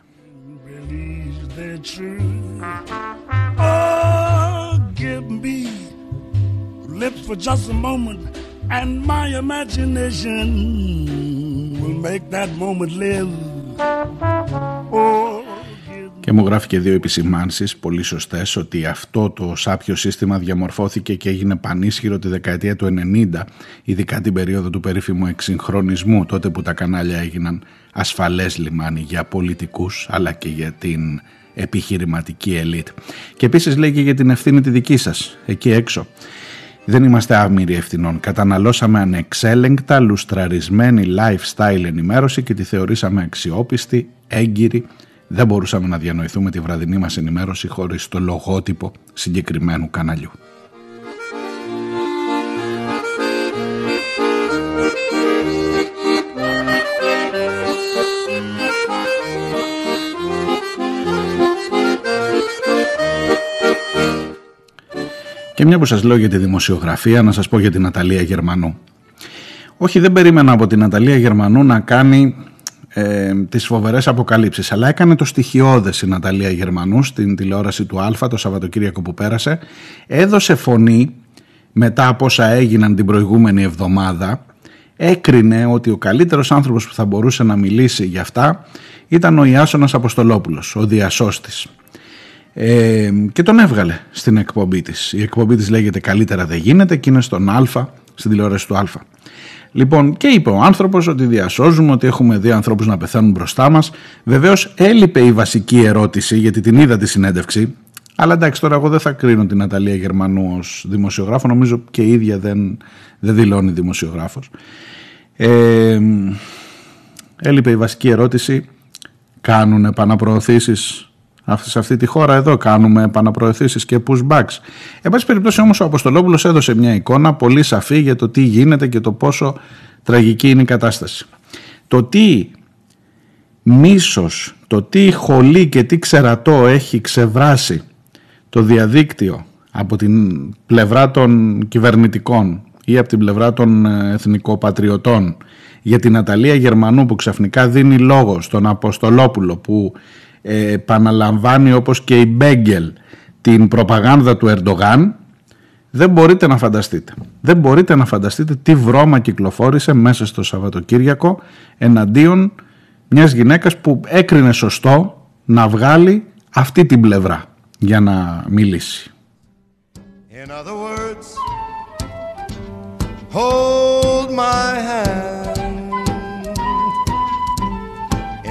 Και μου γράφει και δύο επισημάνσεις πολύ σωστές ότι αυτό το σάπιο σύστημα διαμορφώθηκε και έγινε πανίσχυρο τη δεκαετία του 90 ειδικά την περίοδο του περίφημου εξυγχρονισμού τότε που τα κανάλια έγιναν ασφαλές λιμάνι για πολιτικούς αλλά και για την επιχειρηματική ελίτ. Και επίσης λέει και για την ευθύνη τη δική σας εκεί έξω. Δεν είμαστε άμυροι ευθυνών. Καταναλώσαμε ανεξέλεγκτα, λουστραρισμένη lifestyle ενημέρωση και τη θεωρήσαμε αξιόπιστη, έγκυρη. Δεν μπορούσαμε να διανοηθούμε τη βραδινή μας ενημέρωση χωρίς το λογότυπο συγκεκριμένου καναλιού. Και μια που σας λέω για τη δημοσιογραφία, να σας πω για την Ναταλία Γερμανού. Όχι, δεν περίμενα από την Ναταλία Γερμανού να κάνει ε, τις φοβερές αποκαλύψεις, αλλά έκανε το στοιχειώδες η Ναταλία Γερμανού στην τηλεόραση του Α το Σαββατοκύριακο που πέρασε. Έδωσε φωνή μετά από όσα έγιναν την προηγούμενη εβδομάδα, έκρινε ότι ο καλύτερος άνθρωπος που θα μπορούσε να μιλήσει για αυτά ήταν ο Ιάσονας Αποστολόπουλος, ο διασώστης. Ε, και τον έβγαλε στην εκπομπή της. Η εκπομπή της λέγεται «Καλύτερα δεν γίνεται» και είναι στον Α, στην τηλεόραση του Α. Λοιπόν, και είπε ο άνθρωπος ότι διασώζουμε, ότι έχουμε δύο ανθρώπους να πεθαίνουν μπροστά μας. Βεβαίως έλειπε η βασική ερώτηση, γιατί την είδα τη συνέντευξη. Αλλά εντάξει, τώρα εγώ δεν θα κρίνω την Ναταλία Γερμανού ως δημοσιογράφο. Νομίζω και η ίδια δεν, δεν δηλώνει δημοσιογράφος. Ε, έλειπε η βασική ερώτηση. Κάνουν επαναπροωθήσεις σε αυτή τη χώρα εδώ κάνουμε επαναπροωθήσεις και pushbacks. Εν πάση περιπτώσει όμως ο Αποστολόπουλος έδωσε μια εικόνα πολύ σαφή για το τι γίνεται και το πόσο τραγική είναι η κατάσταση. Το τι μίσος, το τι χολή και τι ξερατό έχει ξεβράσει το διαδίκτυο από την πλευρά των κυβερνητικών ή από την πλευρά των ε, εθνικοπατριωτών για την Αταλία Γερμανού που ξαφνικά δίνει λόγο στον Αποστολόπουλο που ε, επαναλαμβάνει όπως και η Μπέγκελ την προπαγάνδα του Ερντογάν δεν μπορείτε να φανταστείτε. Δεν μπορείτε να φανταστείτε τι βρώμα κυκλοφόρησε μέσα στο Σαββατοκύριακο εναντίον μιας γυναίκας που έκρινε σωστό να βγάλει αυτή την πλευρά για να μιλήσει. In other words, hold my hand.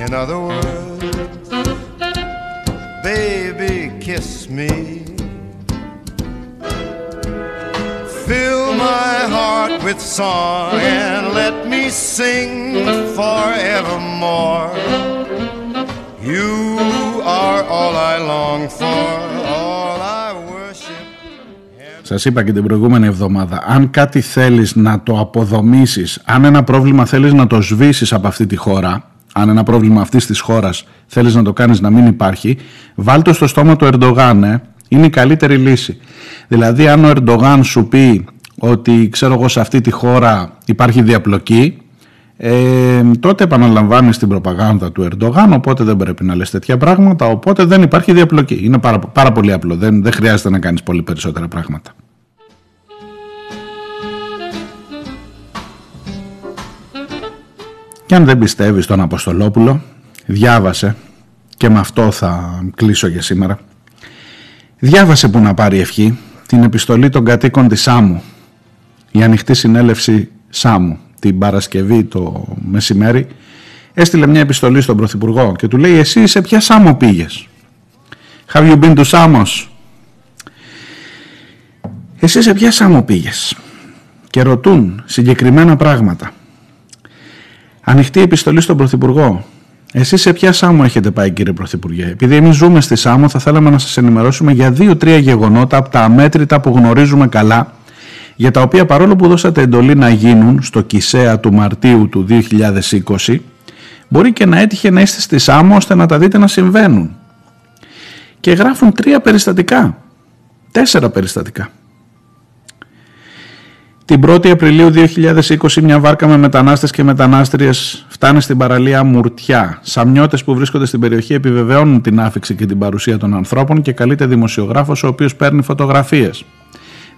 In other words, kiss me. Fill my heart with song and let me sing forevermore. You are all I long for, all I worship. Σας είπα και την προηγούμενη εβδομάδα, αν κάτι θέλεις να το αποδομήσεις, αν ένα πρόβλημα θέλεις να το σβήσεις από αυτή τη χώρα, αν ένα πρόβλημα αυτής της χώρας θέλεις να το κάνεις να μην υπάρχει, βάλ' το στο στόμα του Ερντογάν, ε. είναι η καλύτερη λύση. Δηλαδή αν ο Ερντογάν σου πει ότι ξέρω εγώ σε αυτή τη χώρα υπάρχει διαπλοκή, ε, τότε επαναλαμβάνεις την προπαγάνδα του Ερντογάν, οπότε δεν πρέπει να λες τέτοια πράγματα, οπότε δεν υπάρχει διαπλοκή. Είναι πάρα, πάρα πολύ απλό, δεν, δεν χρειάζεται να κάνεις πολύ περισσότερα πράγματα. Και αν δεν πιστεύεις τον Αποστολόπουλο, διάβασε και με αυτό θα κλείσω για σήμερα. Διάβασε που να πάρει ευχή την επιστολή των κατοίκων της Σάμου, η ανοιχτή συνέλευση Σάμου την Παρασκευή το μεσημέρι έστειλε μια επιστολή στον Πρωθυπουργό και του λέει εσύ σε ποια Σάμο πήγες; Have you been to Samos; Εσύ σε ποια Σάμο πήγες; Και ρωτούν συγκεκριμένα πράγματα Ανοιχτή επιστολή στον Πρωθυπουργό Εσείς σε ποια Σάμο έχετε πάει κύριε Πρωθυπουργέ; Επειδή εμείς ζούμε στη Σάμο θα θέλαμε να σας ενημερώσουμε για δύο-τρία γεγονότα από τα αμέτρητα που γνωρίζουμε καλά για τα οποία παρόλο που δώσατε εντολή να γίνουν στο Κισέα του Μαρτίου του 2020 μπορεί και να έτυχε να είστε στη Σάμο ώστε να τα δείτε να συμβαίνουν. Και γράφουν τρία περιστατικά, τέσσερα περιστατικά. Την 1η Απριλίου 2020 μια βάρκα με μετανάστες και μετανάστριες φτάνει στην παραλία Μουρτιά. Σαμιώτες που βρίσκονται στην περιοχή επιβεβαιώνουν την άφηξη και την παρουσία των ανθρώπων και καλείται δημοσιογράφος ο οποίος παίρνει φωτογραφίες.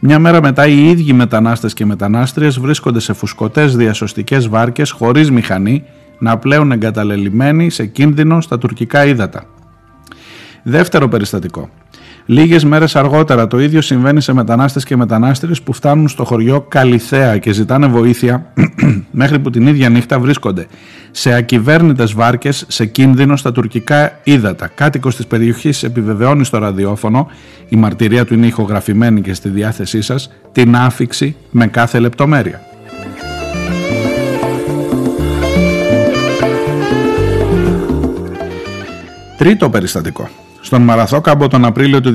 Μια μέρα μετά οι ίδιοι μετανάστες και μετανάστριες βρίσκονται σε φουσκωτές διασωστικές βάρκες χωρίς μηχανή να πλέουν εγκαταλελειμμένοι σε κίνδυνο στα τουρκικά ύδατα. Δεύτερο περιστατικό. Λίγες μέρες αργότερα το ίδιο συμβαίνει σε μετανάστες και μετανάστριες που φτάνουν στο χωριό Καλιθέα και ζητάνε βοήθεια μέχρι που την ίδια νύχτα βρίσκονται σε ακυβέρνητες βάρκες σε κίνδυνο στα τουρκικά ύδατα. Κάτοικος της περιοχής επιβεβαιώνει στο ραδιόφωνο, η μαρτυρία του είναι ηχογραφημένη και στη διάθεσή σας, την άφηξη με κάθε λεπτομέρεια. Τρίτο περιστατικό. Στον Μαραθώκαμπο τον Απρίλιο του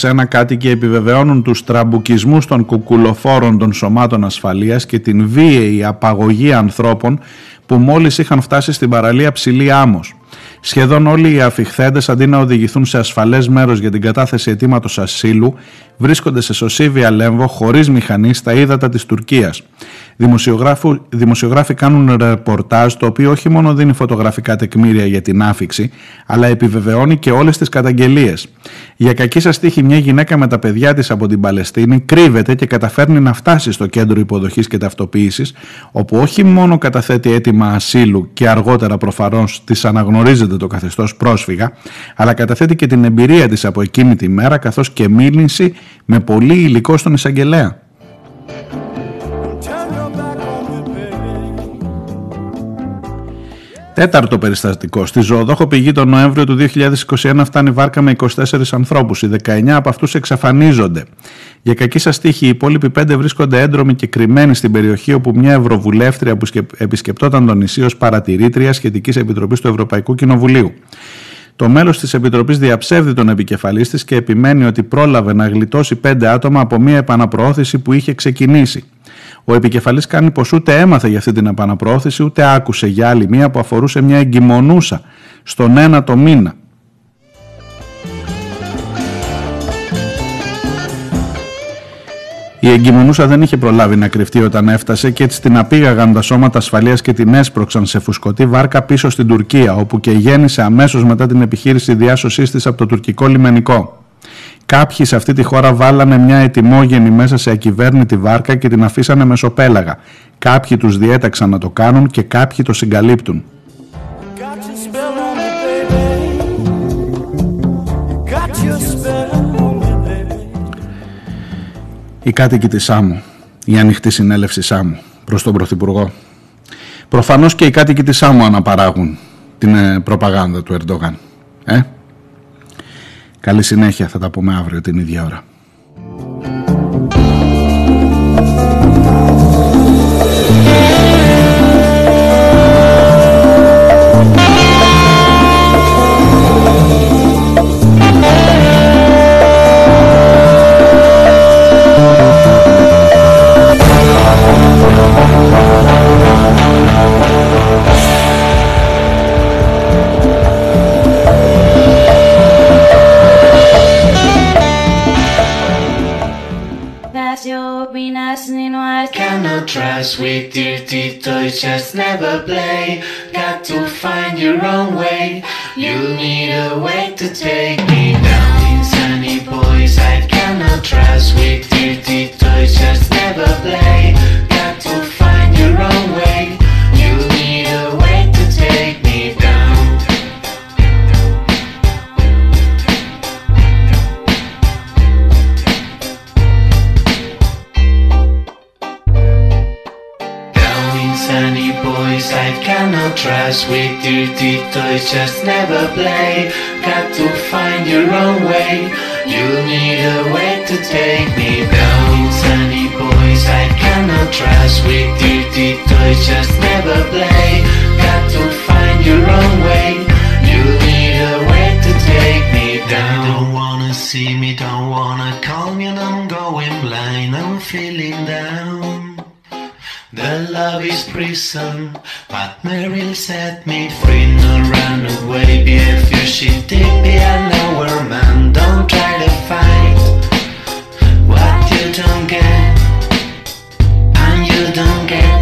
2001 κάτοικοι επιβεβαιώνουν τους τραμπουκισμούς των κουκουλοφόρων των σωμάτων ασφαλείας και την βίαιη απαγωγή ανθρώπων που μόλις είχαν φτάσει στην παραλία Ψηλή Άμμος. Σχεδόν όλοι οι αφιχθέντες αντί να οδηγηθούν σε ασφαλές μέρος για την κατάθεση αιτήματος ασύλου βρίσκονται σε σωσίβια λέμβο χωρίς μηχανής στα ύδατα της Τουρκίας. Δημοσιογράφοι κάνουν ρεπορτάζ το οποίο όχι μόνο δίνει φωτογραφικά τεκμήρια για την άφηξη αλλά επιβεβαιώνει και όλες τις καταγγελίες. Για κακή σας τύχη μια γυναίκα με τα παιδιά της από την Παλαιστίνη κρύβεται και καταφέρνει να φτάσει στο κέντρο υποδοχής και ταυτοποίησης όπου όχι μόνο καταθέτει αίτημα ασύλου και αργότερα προφανώς της αναγνωρίζεται το καθεστώς πρόσφυγα αλλά καταθέτει και την εμπειρία της από εκείνη τη μέρα καθώς και μίληση με πολύ υλικό στον εισαγγελέα. Τέταρτο περιστατικό. Στη Ζωοδόχο πηγή τον Νοέμβριο του 2021 φτάνει βάρκα με 24 ανθρώπους. Οι 19 από αυτούς εξαφανίζονται. Για κακή σας τύχη, οι υπόλοιποι 5 βρίσκονται έντρομοι και κρυμμένοι στην περιοχή όπου μια Ευρωβουλεύτρια που επισκεπτόταν το νησί ως παρατηρήτρια σχετικής επιτροπής του Ευρωπαϊκού Κοινοβουλίου. Το μέλος της Επιτροπής διαψεύδει τον επικεφαλής της και επιμένει ότι πρόλαβε να γλιτώσει 5 άτομα από μια επαναπροώθηση που είχε ξεκινήσει. Ο επικεφαλής κάνει πως ούτε έμαθε για αυτή την επαναπροώθηση ούτε άκουσε για άλλη μία που αφορούσε μια εγκυμονούσα στον ένα το μήνα. Η εγκυμονούσα δεν είχε προλάβει να κρυφτεί όταν έφτασε και έτσι την απήγαγαν τα σώματα ασφαλείας και την έσπρωξαν σε φουσκωτή βάρκα πίσω στην Τουρκία, όπου και γέννησε αμέσως μετά την επιχείρηση διάσωσής της από το τουρκικό λιμενικό. Κάποιοι σε αυτή τη χώρα βάλανε μια ετοιμόγενη μέσα σε ακυβέρνητη βάρκα και την αφήσανε μεσοπέλαγα. Κάποιοι τους διέταξαν να το κάνουν και κάποιοι το συγκαλύπτουν. Η κάτοικοι της Σάμου, η ανοιχτή συνέλευση Σάμου προς τον Πρωθυπουργό. Προφανώς και οι κάτοικοι της Σάμου αναπαράγουν την ε, προπαγάνδα του Ερντογάν. Ε; Καλή συνέχεια, θα τα πούμε αύριο την ίδια ώρα. Try sweet dirty toys just never play. Got to find your own way. You need a way to take me down. In sunny boys I cannot trust sweet dirty toys just never play cannot trust with dirty toys just never play. Got to find your own way. You need a way to take me down. Sunny boys I cannot trust. With dirty toys just never play. Got to find your own way. You need a way to take me down. Don't wanna see me, don't wanna call me and I'm going blind. I'm feeling down the love is prison, but Meryl set me free. No run away, be a fugitive, be an our man. Don't try to fight what you don't get, and you don't get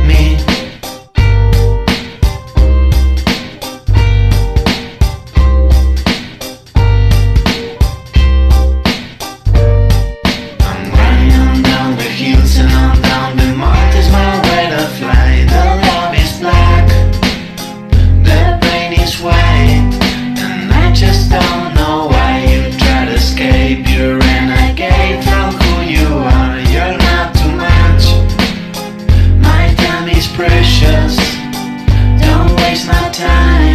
Don't waste my time.